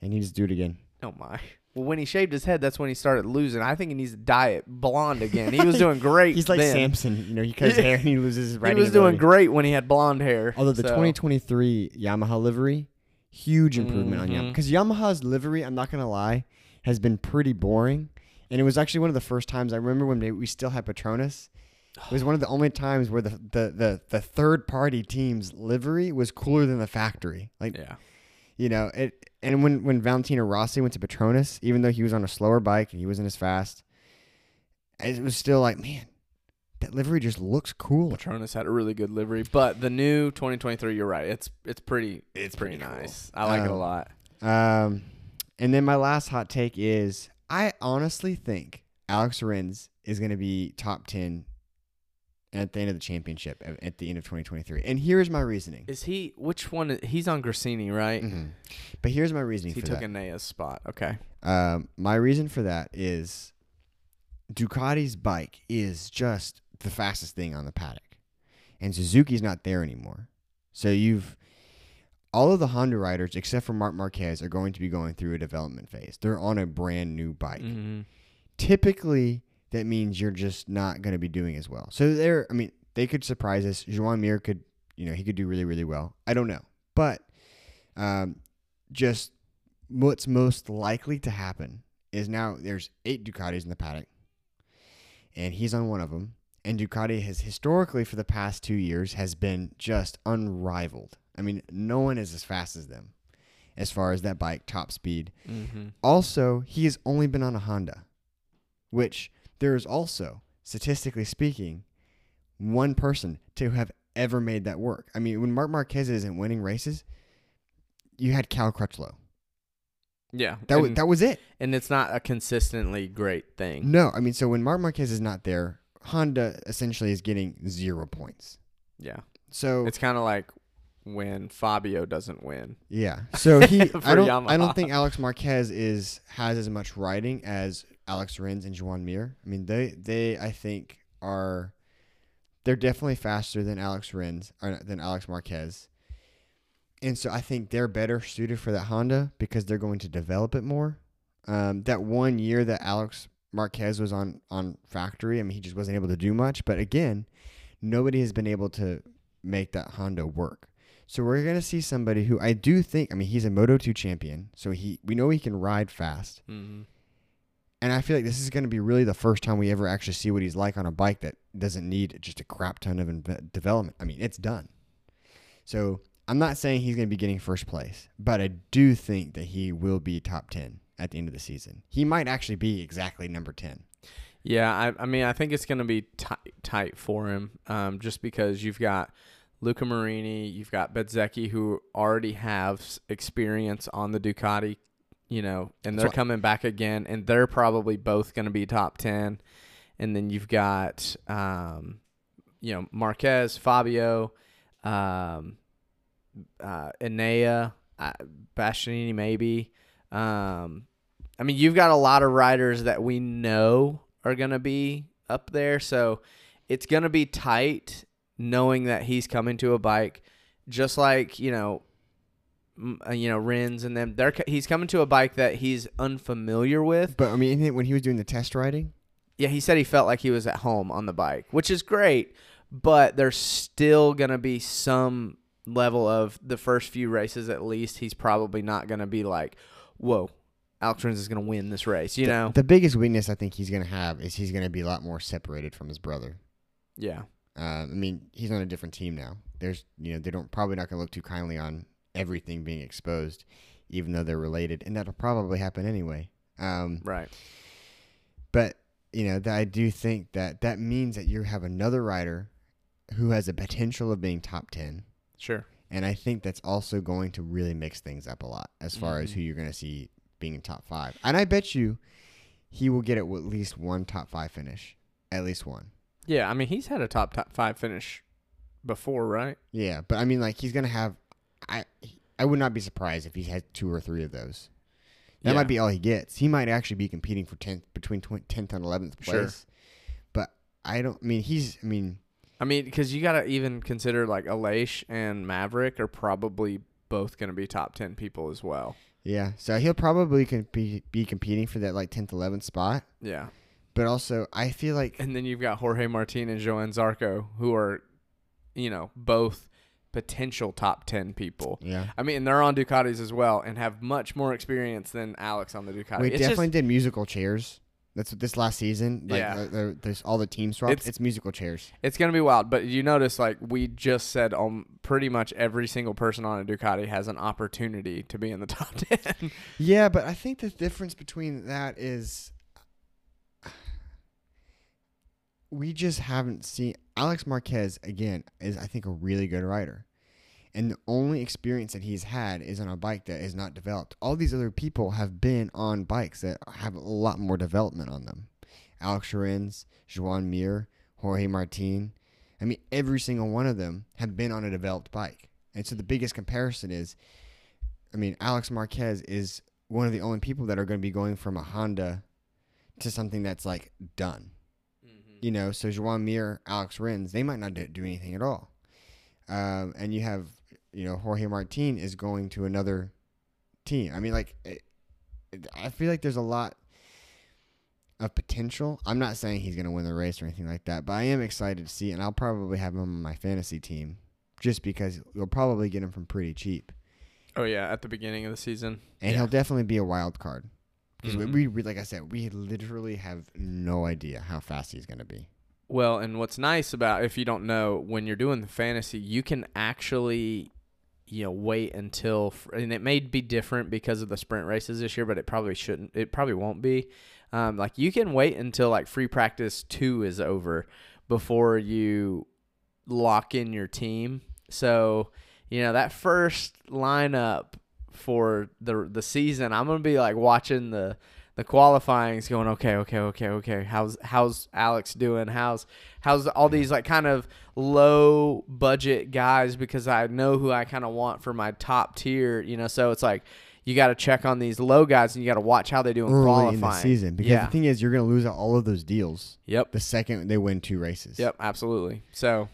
and he just do it again. Oh my. Well, when he shaved his head, that's when he started losing. I think he needs to dye it blonde again. He was doing great. He's like then. Samson. You know, he cuts his hair and he loses his He was doing ability. great when he had blonde hair. Although the so- 2023 Yamaha livery, huge improvement on Mhm. Yamaha. Because Yamaha's livery, I'm not gonna lie, has been pretty boring. And it was actually one of the first times I remember when they, we still had Petronas. It was one of the only times where the, the, the, the third party team's livery was cooler than the factory. Like Yeah. you know it. And when when Valentino Rossi went to Petronas, even though he was on a slower bike and he wasn't as fast, it was still like man, that livery just looks cool. Petronas had a really good livery, but the new 2023, you're right. It's it's pretty It's pretty, pretty cool. nice. I like it a Um, lot. Um, and then my last hot take is I honestly think Alex Rins is going to be top 10 at the end of the championship at, the end of 2023. And here's my reasoning. Is he which one? is- He's on Gresini, right? Mhm. But here's my reasoning He took that. Enea's spot. Okay. Um, my reason for that is Ducati's bike is just the fastest thing on the paddock, and Suzuki's not there anymore. So you've all of the Honda riders except for Marc Marquez are going to be going through a development phase. They're on a brand new bike. hmm Typically, that means you're just not going to be doing as well. So they're, I mean, they could surprise us. Joan Mir could, you know, he could do really, really well. I don't know, but um, just what's most likely to happen is now there's eight Ducatis in the paddock, and he's on one of them. And Ducati has historically, for the past two years, has been just unrivaled. I mean, no one is as fast as them as far as that bike top speed. hmm Also, he has only been on a Honda, which there is also, statistically speaking, one person to have ever made that work. I mean, when Marc Marquez isn't winning races, you had Cal Crutchlow. Yeah. That was that was it. and it's not a consistently great thing. No, I mean, so when Marc Marquez is not there, Honda essentially is getting zero points. Yeah. So It's kind of like when Fabio doesn't win. Yeah. So he I don't I don't think Alex Marquez is has as much riding as Alex Rins and Joan Mir. I mean they they I think are they're definitely faster than Alex Rins or than Alex Marquez. And so I think they're better suited for that Honda because they're going to develop it more. Um, that one year that Alex Marquez was on on factory, I mean he just wasn't able to do much. But again, nobody has been able to make that Honda work. So we're gonna see somebody who I do think. I mean, he's a Moto two champion, so he we know he can ride fast, hmm and I feel like this is gonna be really the first time we ever actually see what he's like on a bike that doesn't need just a crap ton of development. I mean, it's done. So I'm not saying he's gonna be getting first place, but I do think that he will be top ten at the end of the season. He might actually be exactly number ten. Yeah, I, I mean, I think it's going to be tight, tight for him, um, just because you've got Luca Marini, you've got Bezzecchi, who already have experience on the Ducati, you know, and they're coming back again, and they're probably both going to be top ten. And then you've got, um, you know, Marquez, Fabio, um, uh, Enea, uh, Bastianini, maybe. Um, I mean, you've got a lot of riders that we know are going to be up there. So it's going to be tight knowing that he's coming to a bike just like, you know, you know, Rins and them. They're he's coming to a bike that he's unfamiliar with. But I mean, when he was doing the test riding, Yeah, he said he felt like he was at home on the bike, which is great. but there's still going to be some level of the first few races at least. He's probably not going to be like, whoa, Alex Rins is going to win this race, you the, know? the biggest weakness I think he's going to have is he's going to be a lot more separated from his brother. yeah. Uh, I mean, he's on a different team now. There's, you know, they don't probably not going to look too kindly on everything being exposed, even though they're related, and that'll probably happen anyway. Um, Right. but you know, that I do think that that means that you have another rider who has a potential of being top ten, Sure. and I think that's also going to really mix things up a lot as far as Mhm. who you're going to see being in top five. And I bet you he will get at least one top five finish, at least one. Yeah. I mean, he's had a top, top five finish before, right? Yeah, but I mean, like he's gonna have. I I would not be surprised if he had two or three of those. That Yeah. might be all he gets. He might actually be competing for tenth between tenth and eleventh Sure. place. But I don't I mean he's. I mean, I mean, because you got to even consider like Aleix and Maverick are probably both going to be top 10 people as well. yeah. So he'll probably can be be competing for that like tenth, eleventh spot. Yeah. But also, I feel like And then you've got Jorge Martin and Johann Zarco, who are, you know, both potential top 10 people. yeah. I mean, they're on Ducatis as well and have much more experience than Alex on the Ducati. We It's definitely just, did musical chairs. That's what this last season. Like, Yeah. uh, there- there's all the team swaps. It's- It's, musical chairs. it's going to be wild. But you notice, like, we just said um, pretty much every single person on a Ducati has an opportunity to be in the top 10. Yeah, but I think the difference between that is we just haven't seen Alex Marquez again is I think a really good rider. And the only experience that he's had is on a bike that is not developed. All these other people have been on bikes that have a lot more development on them. Alex Rins, Joan Mir, Jorge Martin. I mean, every single one of them have been on a developed bike. And so the biggest comparison is I mean, Alex Marquez is one of the only people that are going to be going from a Honda to something that's like done. You know, so Joan Mir, Alex Rins, they might not do, do anything at all. Um, and you have, you know, Jorge Martin is going to another team. I mean, like, it, it- I feel like there's a lot of potential. I'm not saying he's going to win the race or anything like that, but I am excited to see, and I'll probably have him on my fantasy team just because you'll probably get him from pretty cheap. Oh, yeah, at the beginning of the season. And Yeah. he'll definitely be a wild card. Because Mhm. we, we, like I said, we literally have no idea how fast he's going to be. Well, and what's nice about if you don't know when you're doing the fantasy, you can actually you know wait until and it may be different because of the sprint races this year, but it probably shouldn't. It probably won't be. Um, like you can wait until like free practice two is over before you lock in your team. So you know that first lineup for the the season, I'm gonna be like watching the the qualifying's going okay, okay, okay, okay. How's how's Alex doing? How's how's all these like kind of low budget guys because I know who I kind of want for my top tier, you know. So it's like you got to check on these low guys and you got to watch how they do in Early qualifying. in the season. Because yeah. the thing is, you're going to lose all of those deals Yep. the second they win two races. Yep, absolutely. So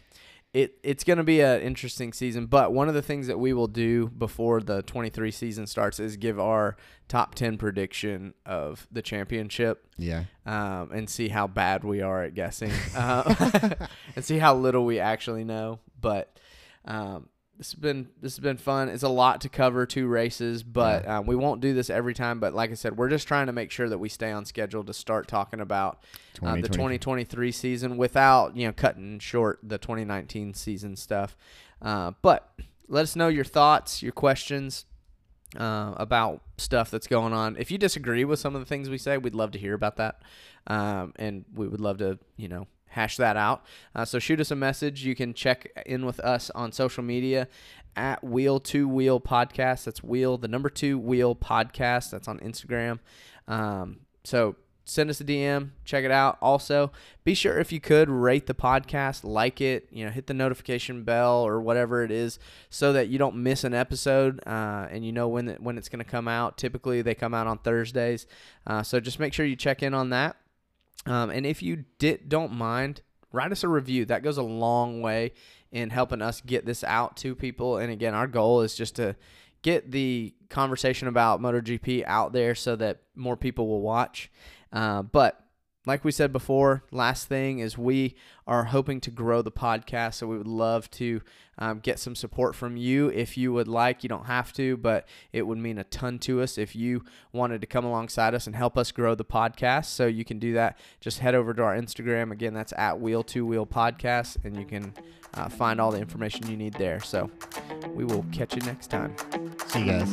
it it's going to be an interesting season, but one of the things that we will do before the 23 season starts is give our top 10 prediction of the championship Yeah. um, and see how bad we are at guessing uh, and see how little we actually know. But um, this has been this has been fun. It's a lot to cover, two races, but um, we won't do this every time. But like I said, we're just trying to make sure that we stay on schedule to start talking about uh, the 2023 season without you know cutting short the 2019 season stuff. Uh, but let us know your thoughts, your questions uh, about stuff that's going on. If you disagree with some of the things we say, we'd love to hear about that, um, and we would love to you know hash that out. Uh, so shoot us a message. You can check in with us on social media at Wheel Two Wheel Podcast. That's Wheel the number two Wheel Podcast. That's on Instagram. Um, so send us a DM, check it out. Also, be sure if you could rate the podcast, like it, you know, hit the notification bell or whatever it is, so that you don't miss an episode uh, and you know when when it's going to come out. Typically, they come out on Thursdays, uh, so just make sure you check in on that. Um, and if you did don't mind, write us a review. That goes a long way in helping us get this out to people. And again, our goal is just to get the conversation about MotoGP out there so that more people will watch. Uh, but like we said before, last thing is we are hoping to grow the podcast. So we would love to um, get some support from you if you would like. You don't have to, but it would mean a ton to us if you wanted to come alongside us and help us grow the podcast. So you can do that. Just head over to our Instagram. Again, that's at Wheel to Wheel Podcast, and you can uh, find all the information you need there. So we will catch you next time. See you guys.